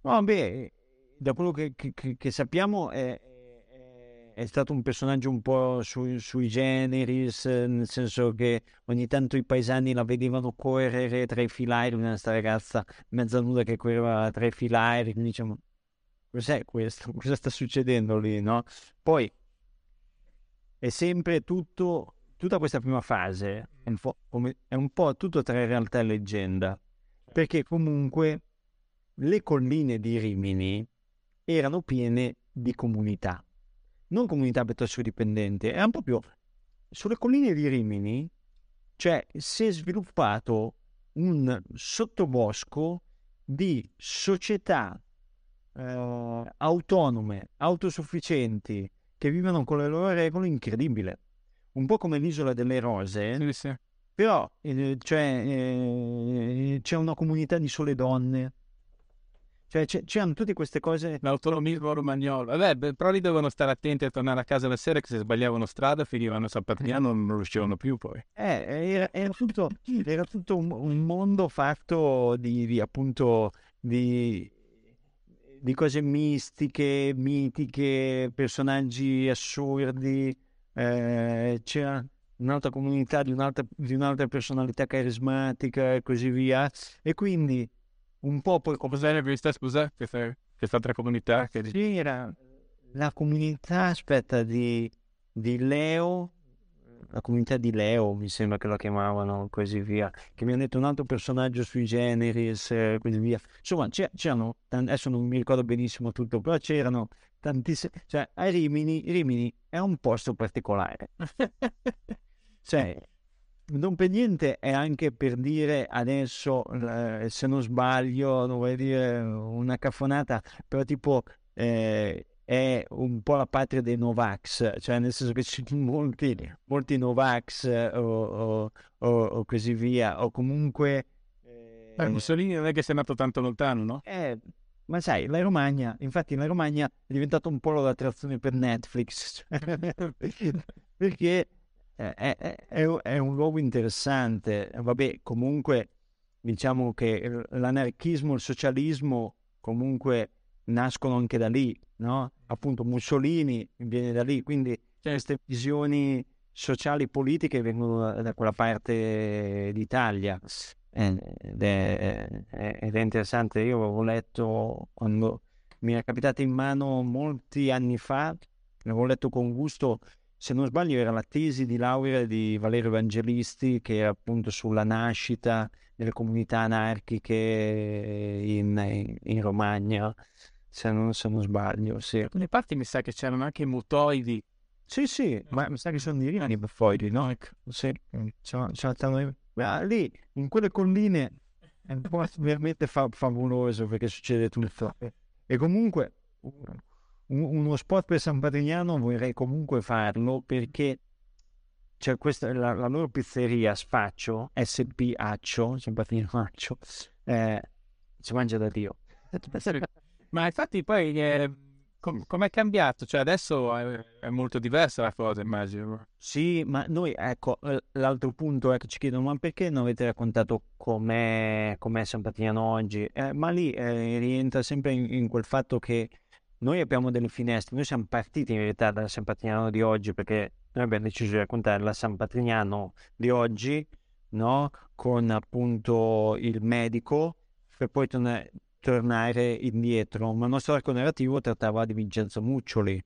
No, beh, da quello che, che, che sappiamo è, è, stato un personaggio un po' su, sui generis, nel senso che ogni tanto i paesani la vedevano correre tra i filari, questa ragazza mezza nuda che correva tra i filari, quindi diciamo, cos'è questo? Cosa sta succedendo lì, no? Poi è sempre tutto, tutta questa prima fase è un po', è un po tutto tra realtà e leggenda, perché comunque le colline di Rimini erano piene di comunità, non comunità tossicodipendenti, erano proprio sulle colline di Rimini, cioè si è sviluppato un sottobosco di società eh, autonome, autosufficienti, che vivono con le loro regole incredibile. Un po' come l'isola delle rose, sì, sì. però eh, cioè, eh, c'è una comunità di sole donne, cioè, c'erano tutte queste cose. L'autonomismo romagnolo. Vabbè, beh, però lì dovevano stare attenti a tornare a casa la sera che se sbagliavano strada finivano a San Patrignano non riuscivano più poi. Eh, era, era tutto, era tutto un, un, mondo fatto di, di appunto di, di, cose mistiche, mitiche, personaggi assurdi. Eh, c'era un'altra comunità di un'altra, di un'altra personalità carismatica e così via. E quindi un po' poi... Cos'è questa, scusa, questa, quest'altra comunità? Che... Sì, era la comunità, aspetta, di, di Leo, la comunità di Leo mi sembra che la chiamavano così via, che mi hanno detto un altro personaggio sui generis e così via. Insomma, c'erano, adesso non mi ricordo benissimo tutto, però c'erano tantissime, cioè a Rimini, Rimini è un posto particolare. cioè, non per niente è anche per dire adesso, eh, se non sbaglio, non vuoi dire una caffonata, però tipo eh, è un po' la patria dei Novax, cioè nel senso che ci sono molti, molti Novax eh, o, o, o, così via, o comunque... Eh, Mussolini non è che sia andato tanto lontano, no? Eh, ma sai, la Romagna, infatti la Romagna è diventata un po' l'attrazione per Netflix, perché è, è, è, un luogo interessante. Vabbè, comunque diciamo che l'anarchismo, il socialismo comunque nascono anche da lì, no? Appunto Mussolini viene da lì, quindi queste visioni sociali politiche vengono da, da quella parte d'Italia ed è, ed è interessante. Io avevo letto quando mi è capitato in mano molti anni fa, l'avevo letto con gusto se non sbaglio era la tesi di laurea di Valerio Evangelisti che era appunto sulla nascita delle comunità anarchiche in, in Romagna, se non, se non sbaglio. Sì. Da alcune parti mi sa che c'erano anche mutoidi Sì, sì, ma mi sa che sono di Rimini poi, no? Ecco, sì. C'è, c'è, lì, in quelle colline, è veramente fa- favoloso perché succede tutto. E comunque, uno spot per San Patrignano vorrei comunque farlo perché c'è questa, la, la loro pizzeria Sfaccio, SP Accio, San Patrignano Accio, eh, si mangia da Dio. Ma infatti poi... Eh Com- com'è cambiato? Cioè adesso è, è, molto diversa la cosa, immagino. Sì, ma noi, ecco, l'altro punto è che ci chiedono, ma perché non avete raccontato com'è, com'è San Patrignano oggi? Eh, ma lì eh, rientra sempre in, in, quel fatto che noi abbiamo delle finestre, noi siamo partiti in realtà dal San Patrignano di oggi perché noi abbiamo deciso di raccontare la San Patrignano di oggi, no? Con appunto il medico, per poi tornare tornare indietro, ma il nostro arco narrativo trattava di Vincenzo Muccioli,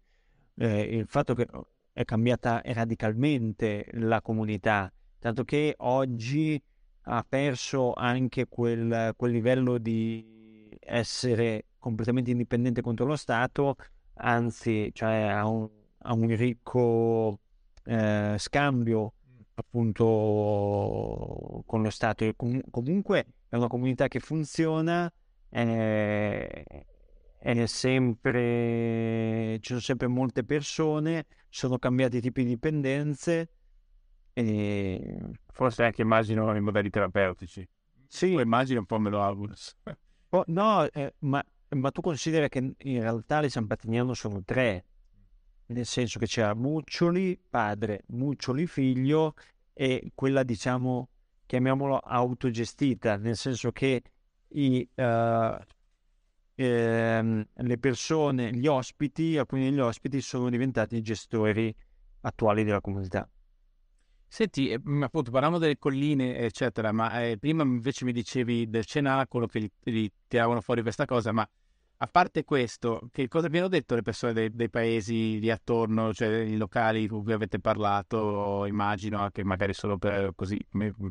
eh, il fatto che è cambiata radicalmente la comunità, tanto che oggi ha perso anche quel, quel livello di essere completamente indipendente contro lo Stato, anzi cioè, ha, un, ha un ricco eh, scambio appunto con lo Stato e com- comunque è una comunità che funziona è, è sempre, ci sono sempre molte persone, sono cambiati i tipi di dipendenze. E... Forse anche immagino i modelli terapeutici. Sì. O immagino un po' me lo auguro. Oh, no, eh, ma, ma, tu considera che in realtà le San Patrignano sono tre, nel senso che c'era Muccioli, padre, Muccioli, figlio, e quella diciamo, chiamiamolo autogestita, nel senso che i, uh, ehm, le persone, gli ospiti, alcuni degli ospiti sono diventati i gestori attuali della comunità. Senti, eh, appunto, parlavamo delle colline, eccetera, ma eh, prima invece mi dicevi del cenacolo che li, tiravano fuori questa cosa, ma a parte questo, che cosa vi hanno detto le persone dei, dei, paesi lì attorno, cioè i locali con cui avete parlato, immagino anche magari solo per così,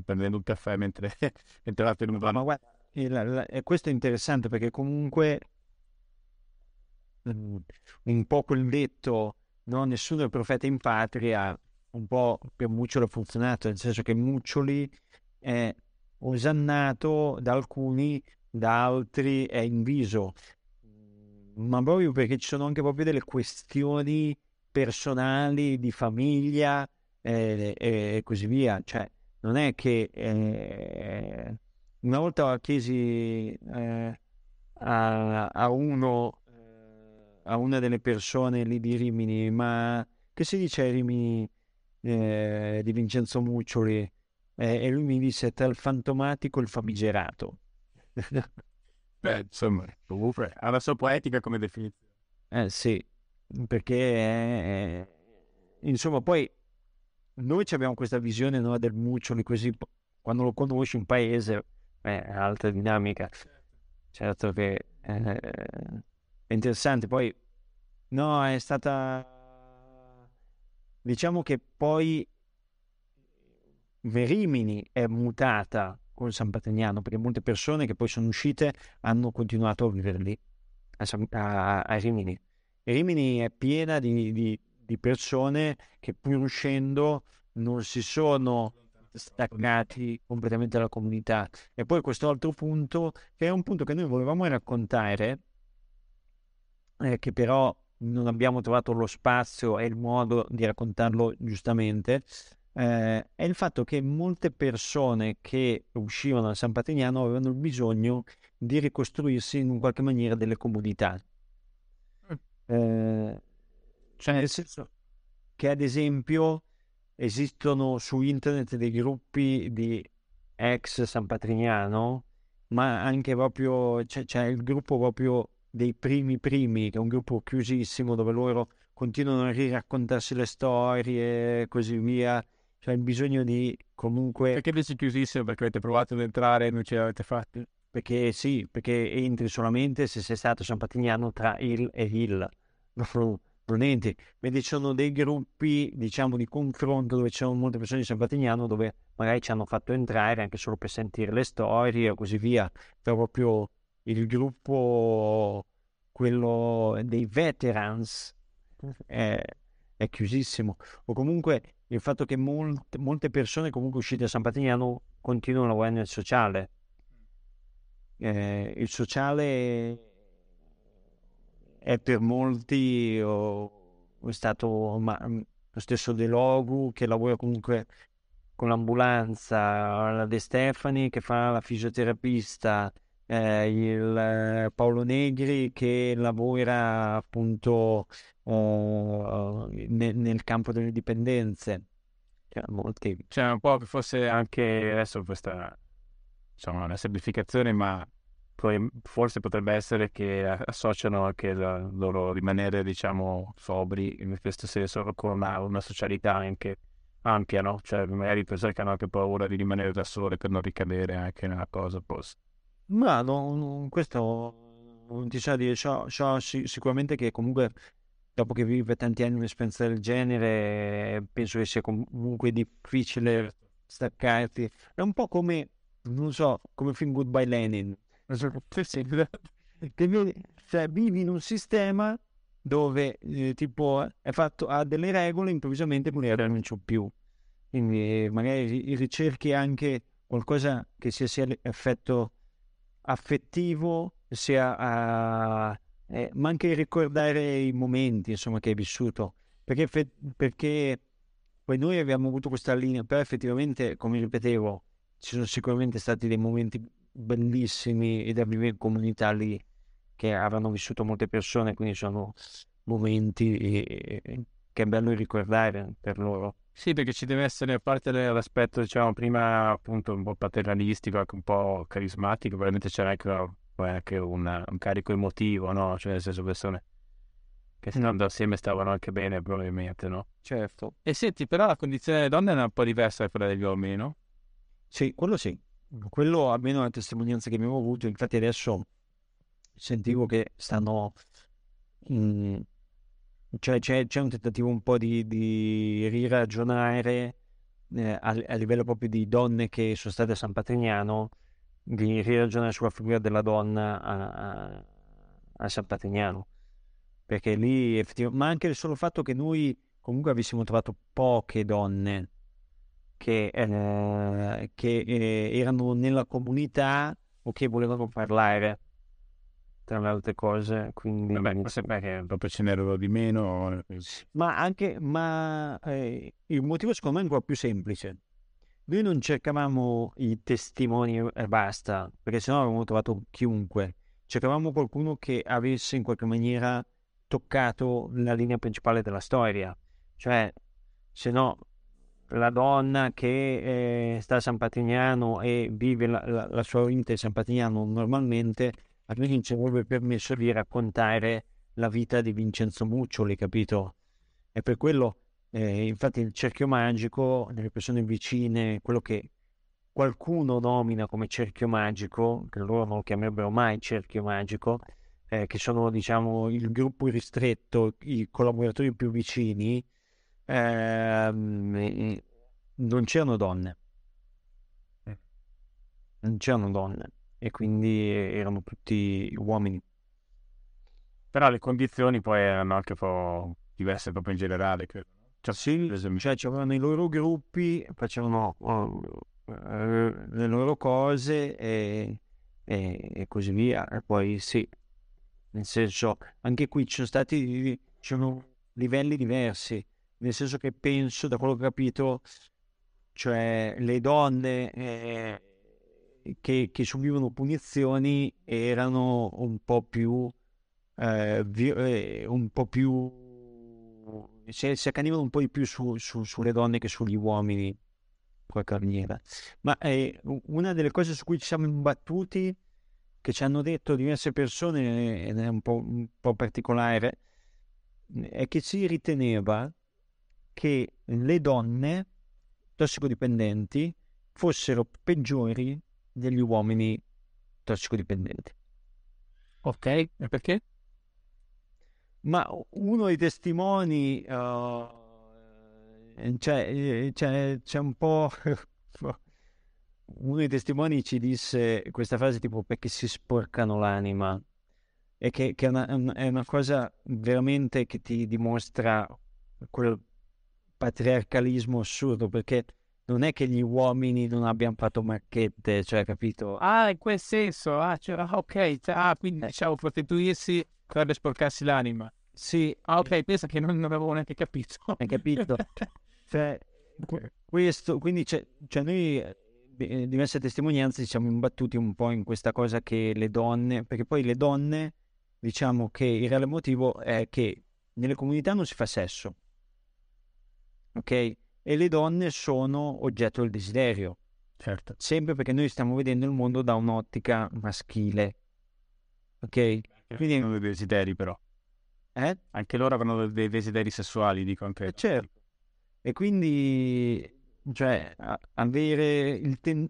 prendendo un caffè mentre, mentre eravate in un Ma guarda, e questo è interessante perché comunque mm, un po' quel detto no, nessuno è profeta in patria un po' per Muccioli ha funzionato nel senso che Muccioli è osannato da alcuni da altri è inviso ma proprio perché ci sono anche proprio delle questioni personali di famiglia eh, e, così via. Cioè non è che eh, una volta chiesi eh, a, a, uno, eh, a una delle persone lì di Rimini, ma che si dice a Rimini eh, di Vincenzo Muccioli? Eh, e lui mi disse tra il fantomatico e il famigerato. Beh, insomma, comunque ha la sua poetica come definizione. Eh sì, perché insomma poi noi abbiamo questa visione no, del Muccioli così quando lo conosci in paese è altra dinamica. Certo che eh, è interessante. Poi, no, è stata... Diciamo che poi Verimini è mutata con San Patrignano, perché molte persone che poi sono uscite hanno continuato a vivere lì, a, San, a, a Rimini. E Rimini è piena di, di, di persone che pur uscendo non si sono staccati completamente dalla comunità. E poi questo altro punto, che è un punto che noi volevamo raccontare, eh, che però non abbiamo trovato lo spazio e il modo di raccontarlo giustamente, eh, è il fatto che molte persone che uscivano da San Patrignano avevano bisogno di ricostruirsi in qualche maniera delle comunità. Mm. Eh, cioè nel senso che ad esempio esistono su internet dei gruppi di ex San Patrignano, ma anche proprio c'è, c'è, il gruppo proprio dei primi primi, che è un gruppo chiusissimo dove loro continuano a riraccontarsi le storie e così via. C'è il bisogno di comunque... Perché dici chiusissimo? Perché avete provato ad entrare e non ce l'avete fatta? Perché sì, perché entri solamente se sei stato San Patrignano tra il e il proponenti, vedi ci sono dei gruppi diciamo di confronto dove c'erano molte persone di San Patignano dove magari ci hanno fatto entrare anche solo per sentire le storie o così via, però proprio il gruppo quello dei veterans è, è chiusissimo. O comunque il fatto che molte, molte persone comunque uscite da San Patrignano continuano a lavorare nel sociale. Eh, il sociale è per molti o, è stato ma, lo stesso De Logu che lavora comunque con l'ambulanza, la De Stefani che fa la fisioterapista, eh, il eh, Paolo Negri che lavora appunto uh, nel, nel, campo delle dipendenze. Cioè, molti. Cioè, un po' che fosse anche adesso questa insomma, una semplificazione, ma forse potrebbe essere che associano anche la loro rimanere, diciamo, sobri in questo senso con una, una socialità anche ampia, no? Cioè, magari persone che hanno anche paura di rimanere da sole per non ricadere anche nella cosa opposta. Ma no, questo non ti sa dire, so, so sicuramente che comunque dopo che vive tanti anni un'esperienza del genere, penso che sia comunque difficile staccarti. È un po' come, non so, come il film Goodbye Lenin. Che vivi, cioè, vivi in un sistema dove eh, tipo è fatto, ha delle regole, improvvisamente regole non c'ho più. Quindi magari ricerchi anche qualcosa che sia, sia l'effetto affettivo, sia, uh, eh, ma anche ricordare i momenti insomma, che hai vissuto. Perché, perché poi noi abbiamo avuto questa linea, però effettivamente, come ripetevo, ci sono sicuramente stati dei momenti bellissimi da vivere in comunità lì che avranno vissuto molte persone, quindi sono momenti eh, che è bello ricordare per loro. Sì, perché ci deve essere, a parte l'aspetto, diciamo, prima appunto un po' paternalistico, anche un po' carismatico, probabilmente c'era anche, anche una, un carico emotivo, no? Cioè nel senso persone che stando assieme stavano anche bene probabilmente, no? Certo. E senti, però la condizione delle donne è un po' diversa da quella degli uomini, no? Sì, quello sì. Quello almeno è la testimonianza che abbiamo avuto, infatti adesso sentivo che stanno... Mh, cioè c'è, c'è un tentativo un po' di, di riragionare eh, a, a, livello proprio di donne che sono state a San Patrignano, di riragionare sulla figura della donna a, a, a San Patrignano. Perché lì effettivamente, ma anche il solo fatto che noi comunque avessimo trovato poche donne che, eh, che eh, erano nella comunità o che volevano parlare tra le altre cose. Quindi Vabbè, forse perché proprio ce n'erano di meno. Ma anche, ma eh, il motivo secondo me è ancora più semplice. Noi non cercavamo i testimoni e basta, perché sennò avremmo trovato chiunque. Cercavamo qualcuno che avesse in qualche maniera toccato la linea principale della storia. Cioè, se no, la donna che eh, sta a San Patrignano e vive la, la, la sua vita a San Patrignano normalmente a me non ci avrebbe permesso di raccontare la vita di Vincenzo Muccioli, capito? E per quello, eh, infatti, il cerchio magico, nelle persone vicine, quello che qualcuno nomina come cerchio magico, che loro non lo chiamerebbero mai cerchio magico, eh, che sono, diciamo, il gruppo ristretto, i collaboratori più vicini, ehm, non c'erano donne. Eh. Non c'erano donne e quindi erano tutti uomini. Però le condizioni poi erano anche un po' diverse proprio in generale, credo. Cioè, sì, cioè c'erano i loro gruppi, facevano uh, uh, le loro cose e, e, e, così via. E poi sì, nel senso, anche qui ci sono stati ci sono livelli diversi, nel senso che penso, da quello che ho capito, cioè le donne... Eh, che, che subivano punizioni erano un po' più, eh, vi, eh, un po' più si, si accanivano un po' di più su, su, sulle donne che sugli uomini in qualche maniera. Ma eh, una delle cose su cui ci siamo imbattuti, che ci hanno detto diverse persone, ed è un po', un po particolare, è che si riteneva che le donne tossicodipendenti fossero peggiori degli uomini tossicodipendenti. Ok, e perché? Ma uno dei testimoni, uh, cioè, cioè, c'è un po'... uno dei testimoni ci disse questa frase tipo perché si sporcano l'anima e che, che è, una, è, una, cosa veramente che ti dimostra quel patriarcalismo assurdo, perché non è che gli uomini non abbiano fatto marchette, cioè, capito? Ah, in quel senso, ah, cioè, ah, ok, cioè, ah, quindi diciamo prostituirsi per sporcarsi l'anima. Sì. Ah, ok, pensa che non, non avevo neanche capito. Hai capito? cioè, questo, quindi c'è, cioè noi eh, diverse testimonianze ci siamo imbattuti un po' in questa cosa che le donne, perché poi le donne, diciamo che il reale motivo è che nelle comunità non si fa sesso, ok? E le donne sono oggetto del desiderio. Certo. Sempre perché noi stiamo vedendo il mondo da un'ottica maschile, ok? Quindi... Hanno dei desideri però. Eh? Anche loro avranno dei desideri sessuali, dico anche. Eh, certo. E quindi cioè avere ten-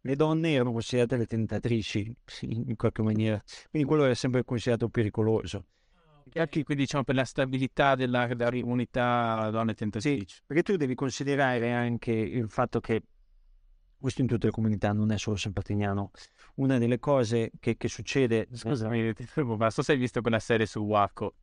le donne erano considerate le tentatrici in qualche maniera quindi quello è sempre considerato pericoloso e anche quindi diciamo per la stabilità della, della comunità donne tentatrici. Sì, perché tu devi considerare anche il fatto che questo in tutte le comunità non è solo San Patrignano una delle cose che, che succede scusami ma so se hai visto quella serie su Waco.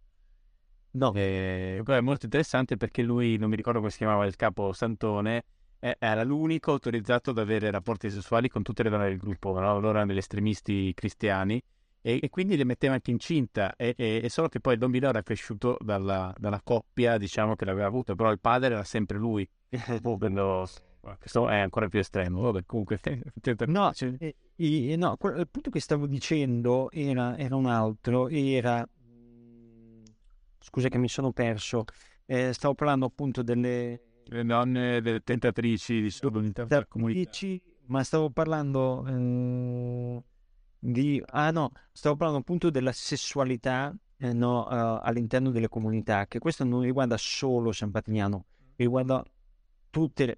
No. Eh, è molto interessante perché lui, non mi ricordo come si chiamava il capo Santone, eh, era l'unico autorizzato ad avere rapporti sessuali con tutte le donne del gruppo, no? loro erano degli estremisti cristiani e, e, quindi le metteva anche incinta. E, e, e solo che poi il bambino era cresciuto dalla, dalla, coppia diciamo che l'aveva avuto, però il padre era sempre lui. questo è ancora più estremo, vabbè comunque... no, cioè, eh, no, il punto che stavo dicendo era, era un altro, era scusa che mi sono perso, eh, stavo parlando appunto delle... Le donne, delle tentatrici di tentatrici, ma stavo parlando eh, di... Ah no, stavo parlando appunto della sessualità eh, no, uh, all'interno delle comunità, che questo non riguarda solo San Patrignano, riguarda tutte le,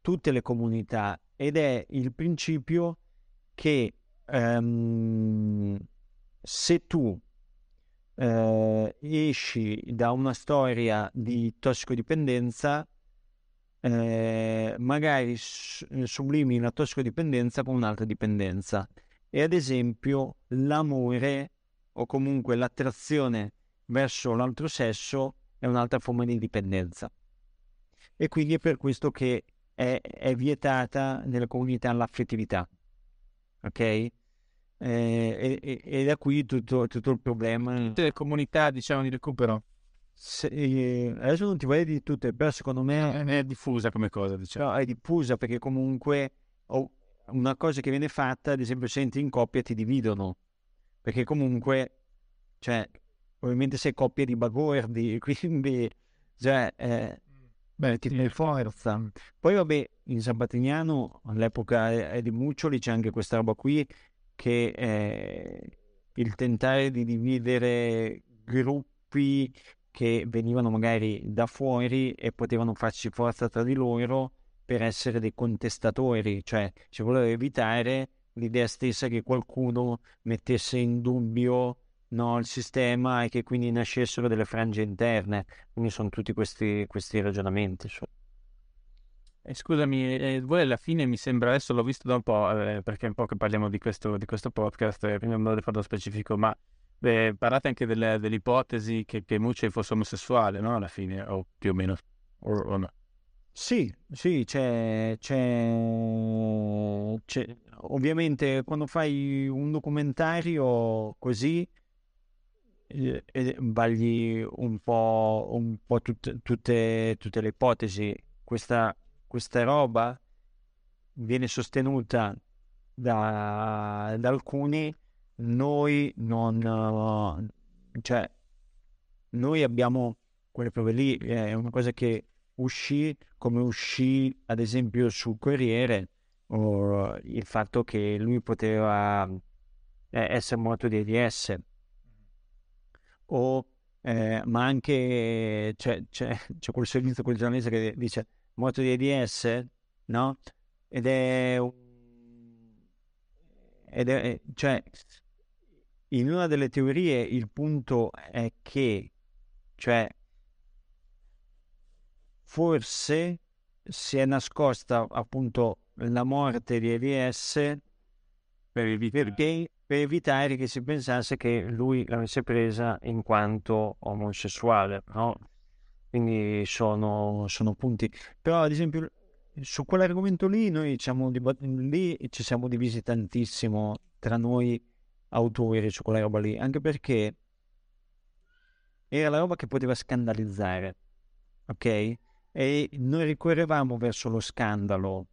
tutte le comunità ed è il principio che um, se tu eh, esci da una storia di tossicodipendenza, eh, magari sublimi la tossicodipendenza con un'altra dipendenza. E ad esempio l'amore o comunque l'attrazione verso l'altro sesso è un'altra forma di dipendenza. E quindi è per questo che è, è vietata nella comunità l'affettività. Ok? Eh, e, e, da qui tutto, tutto, il problema. Tutte le comunità diciamo di recupero. Se, eh, adesso non ti voglio di tutte, però secondo me è, è diffusa come cosa. Diciamo. No, è diffusa perché comunque oh, una cosa che viene fatta, ad esempio, se entri in coppia ti dividono. Perché comunque, cioè, ovviamente sei coppia di bagordi, quindi, cioè, eh, beh, ti fai forza. Poi, vabbè, in San Patrignano, all'epoca di Muccioli, c'è anche questa roba qui che eh, il tentare di dividere gruppi che venivano magari da fuori e potevano farci forza tra di loro per essere dei contestatori, cioè si voleva evitare l'idea stessa che qualcuno mettesse in dubbio no, il sistema e che quindi nascessero delle frange interne. Quindi sono tutti questi, questi ragionamenti. Eh, scusami, eh, voi alla fine mi sembra, adesso l'ho visto da un po', eh, perché è un po' che parliamo di questo, di questo podcast, eh, quindi non me lo specifico, ma beh, parlate anche delle, dell'ipotesi che, che Mucci fosse omosessuale, no? Alla fine, o più o meno, o, o no? Sì, sì, c'è, c'è, c'è, ovviamente quando fai un documentario così eh, bagli un po', un po tut, tutte, tutte le ipotesi. Questa questa roba viene sostenuta da, da alcuni, noi non... cioè, noi abbiamo quelle prove lì, è una cosa che uscì come uscì ad esempio sul Corriere o il fatto che lui poteva eh, essere morto di AIDS o eh, ma anche c'è, c'è, c'è quel servizio quel giornalista che dice moto di ADS, no? Ed è. Ed è, cioè, in una delle teorie il punto è che, cioè, forse si è nascosta appunto la morte di EVS per evitare, perché, per evitare che si pensasse che lui l'avesse presa in quanto omosessuale, no? quindi sono, sono punti. Però ad esempio su quell'argomento lì noi siamo, lì ci siamo divisi tantissimo tra noi autori su quella roba lì, anche perché era la roba che poteva scandalizzare, ok? E noi ricorrevamo verso lo scandalo,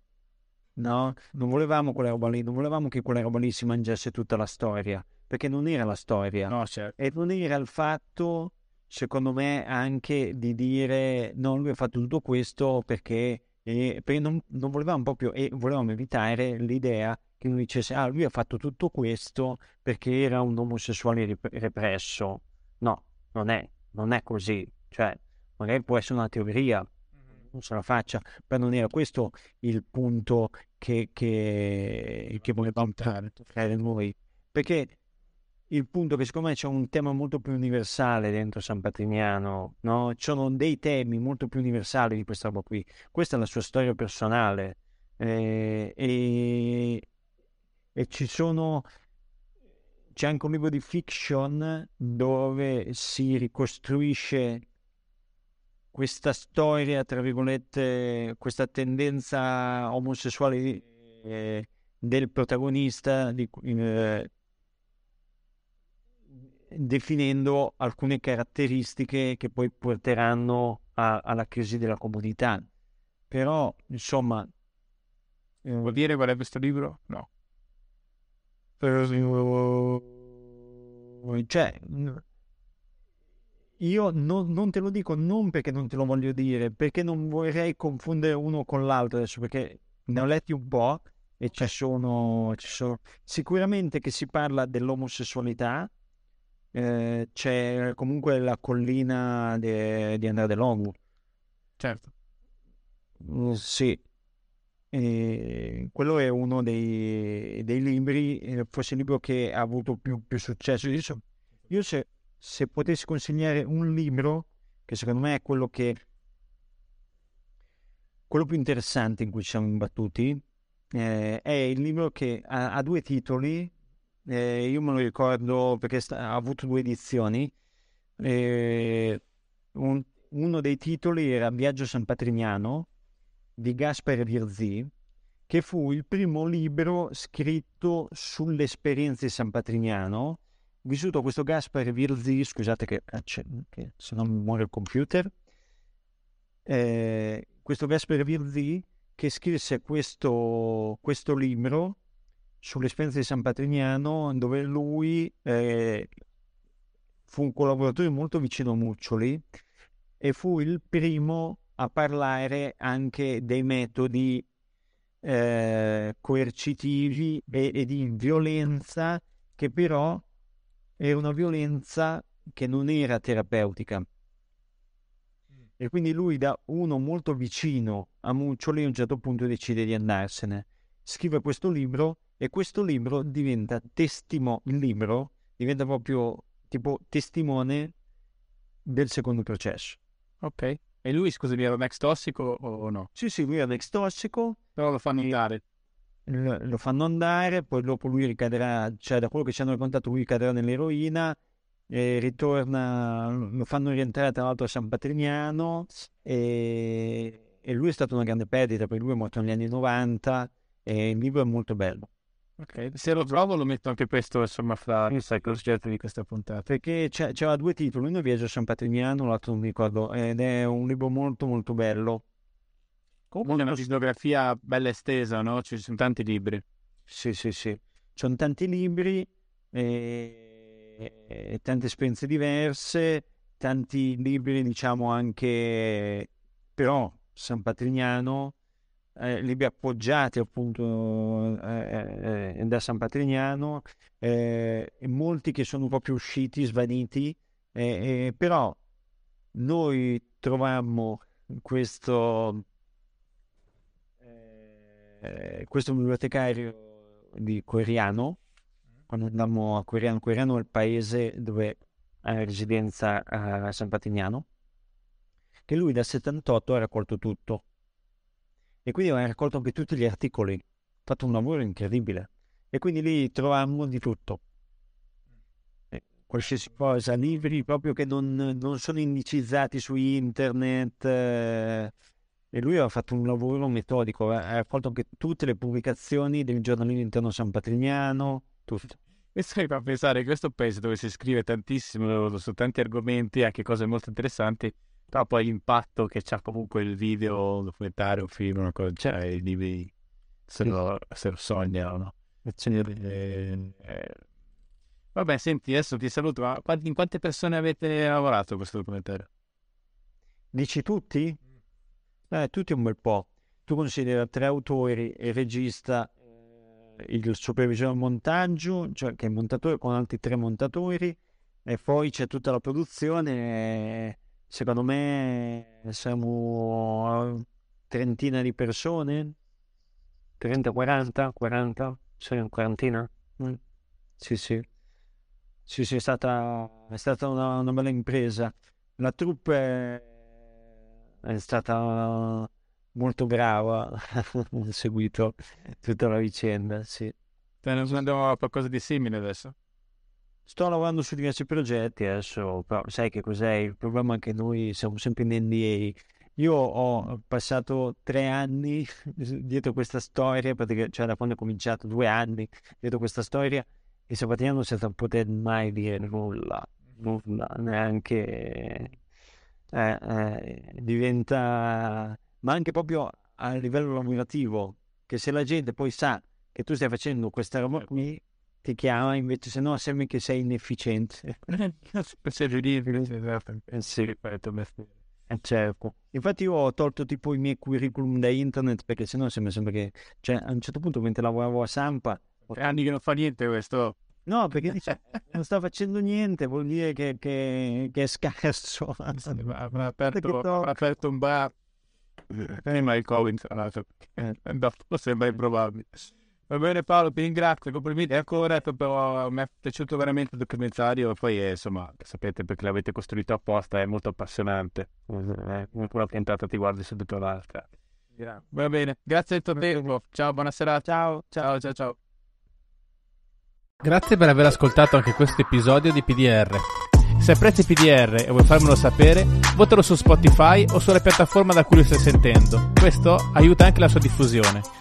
no? Non volevamo quella roba lì, non volevamo che quella roba lì si mangiasse tutta la storia, perché non era la storia. No, certo. E non era il fatto, secondo me, anche di dire no, lui ha fatto tutto questo perché, eh, perché non, non volevamo proprio, e volevamo evitare l'idea che lui dicesse ah, lui ha fatto tutto questo perché era un omosessuale represso. No, non è, non è così. Cioè, magari può essere una teoria, non se la faccia, però non era questo il punto che, che, che volevamo toccare noi. Perché il punto che secondo me c'è un tema molto più universale dentro San Patrignano, no? Ci sono dei temi molto più universali di questa roba qui. Questa è la sua storia personale eh, e, e ci sono c'è anche un libro di fiction dove si ricostruisce questa storia, tra virgolette, questa tendenza omosessuale eh, del protagonista, di, eh, definendo alcune caratteristiche che poi porteranno a, alla crisi della comunità. Però, insomma... Eh, Vuol dire qual è questo libro? No. Cioè, io non, non, te lo dico non perché non te lo voglio dire, perché non vorrei confondere uno con l'altro adesso, perché ne ho letti un po' e ci sono, ci sono... sicuramente che si parla dell'omosessualità, eh, c'è comunque la collina de, di Andrea Dell'Omu. Certo. Mm, sì, e quello è uno dei, dei libri, eh, forse il libro che ha avuto più, più successo. Io, io se se potessi consigliare un libro, che secondo me è quello che quello più interessante in cui ci siamo imbattuti, eh, è il libro che ha, ha due titoli, eh, io me lo ricordo perché sta, ha avuto due edizioni, eh, un, uno dei titoli era Viaggio San Patrignano di Gaspare Virzì, che fu il primo libro scritto sull'esperienza di San Patrignano, vissuto questo Gaspar Virzì, scusate che, che se non muore il computer, eh, questo Gaspar Virzì che scrisse questo, questo libro sull'esperienza di San Patrignano dove lui eh, fu un collaboratore molto vicino a Muccioli e fu il primo a parlare anche dei metodi eh, coercitivi e, e di violenza che però era una violenza che non era terapeutica. Mm. E quindi lui, da uno molto vicino a Muccioli, a un certo punto decide di andarsene. Scrive questo libro e questo libro diventa testimone, il libro diventa proprio tipo testimone del secondo processo. Ok. E lui, scusami, era un ex tossico o no? Sì, sì, lui era un ex tossico. Però lo fanno andare lo fanno andare, poi dopo lui ricaderà, cioè da quello che ci hanno raccontato lui cadrà nell'eroina, e ritorna, lo fanno rientrare tra l'altro a San Patrignano e, e lui è stata una grande perdita perché lui è morto negli anni 90 e il libro è molto bello. Ok, se lo trovo lo metto anche questo insomma fra i soggetti di questa puntata. Perché c'era due titoli, uno è Viaggio a San Patrignano, l'altro non mi ricordo, ed è un libro molto molto bello Comunque una bibliografia bella estesa, no? Ci sono tanti libri. Sì, sì, sì. Ci sono tanti libri, e... e tante esperienze diverse, tanti libri, diciamo anche, però, San Patrignano, eh, libri appoggiati appunto eh, eh, da San Patrignano, eh, molti che sono proprio usciti, svaniti, eh, eh, però noi trovammo questo eh, questo bibliotecario di Queriano, quando andammo a Queriano, Queriano è il paese dove ha residenza a San Patignano, che lui dal 78 ha raccolto tutto e quindi ha raccolto anche tutti gli articoli, ha fatto un lavoro incredibile e quindi lì trovammo di tutto. qualsiasi cosa, libri proprio che non, non sono indicizzati su internet. Eh, e lui ha fatto un lavoro metodico, ha raccolto anche tutte le pubblicazioni del giornalino interno San Patrignano, tutto. Questo mi fa pensare che questo paese dove si scrive tantissimo su tanti argomenti, anche cose molto interessanti, però poi l'impatto che c'ha comunque il video, un documentario, un film, una cosa, cioè i libri se lo, se lo sognano, no? Eh, eh. Vabbè, senti, adesso ti saluto, ma in quante persone avete lavorato questo documentario? Dici tutti? Eh, tutti un bel po'. Tu consideri tre autori, il regista, eh, il supervisore montaggio, cioè che è montatore con altri tre montatori, e poi c'è tutta la produzione. Secondo me siamo trentina di persone, 30, 40, 40, sei una quarantina? Mm. Sì, sì. Sì, sì, è stata, è stata una, una bella impresa. La troupe è stata molto brava, ha seguito tutta la vicenda, sì. Stai lavorando a qualcosa di simile adesso? Sto lavorando su diversi progetti adesso, però sai che cos'è? Il problema è che noi siamo sempre in NDA. Io ho passato tre anni dietro questa storia, perché, cioè da quando ho cominciato, due anni dietro questa storia, e Sabatino senza poter mai dire nulla, nulla, neanche eh, eh, diventa, ma anche proprio a livello lavorativo, che se la gente poi sa che tu stai facendo questa roba qui, ti chiama, invece se no sembra che sei inefficiente. ridicolo, sì, ripeto, eh, certo. Infatti io ho tolto tipo i miei curriculum da internet perché sennò sembra sempre che... Cioè, a un certo punto mentre lavoravo a Sampa... Tre anni che non fa niente questo. No, perché dice, non sta facendo niente, vuol dire che, che, che è scarso. Avrà aperto, aperto un bar. Prima il Covid, tra l'altro. Eh. Dopo sembra improbabile. Va bene Paolo, ti ringrazio, complimenti ancora, però mi è piaciuto veramente il documentario, poi è, insomma, sapete perché l'avete costruito apposta, è molto appassionante, eh, una puntata ti guardi subito l'altra. Va bene, grazie del tuo tempo, ciao, buona serata, ciao, ciao, ciao, ciao. Grazie per aver ascoltato anche questo episodio di PDR. Se apprezzi PDR e vuoi farmelo sapere, votalo su Spotify o sulla piattaforma da cui lo stai sentendo. Questo aiuta anche la sua diffusione.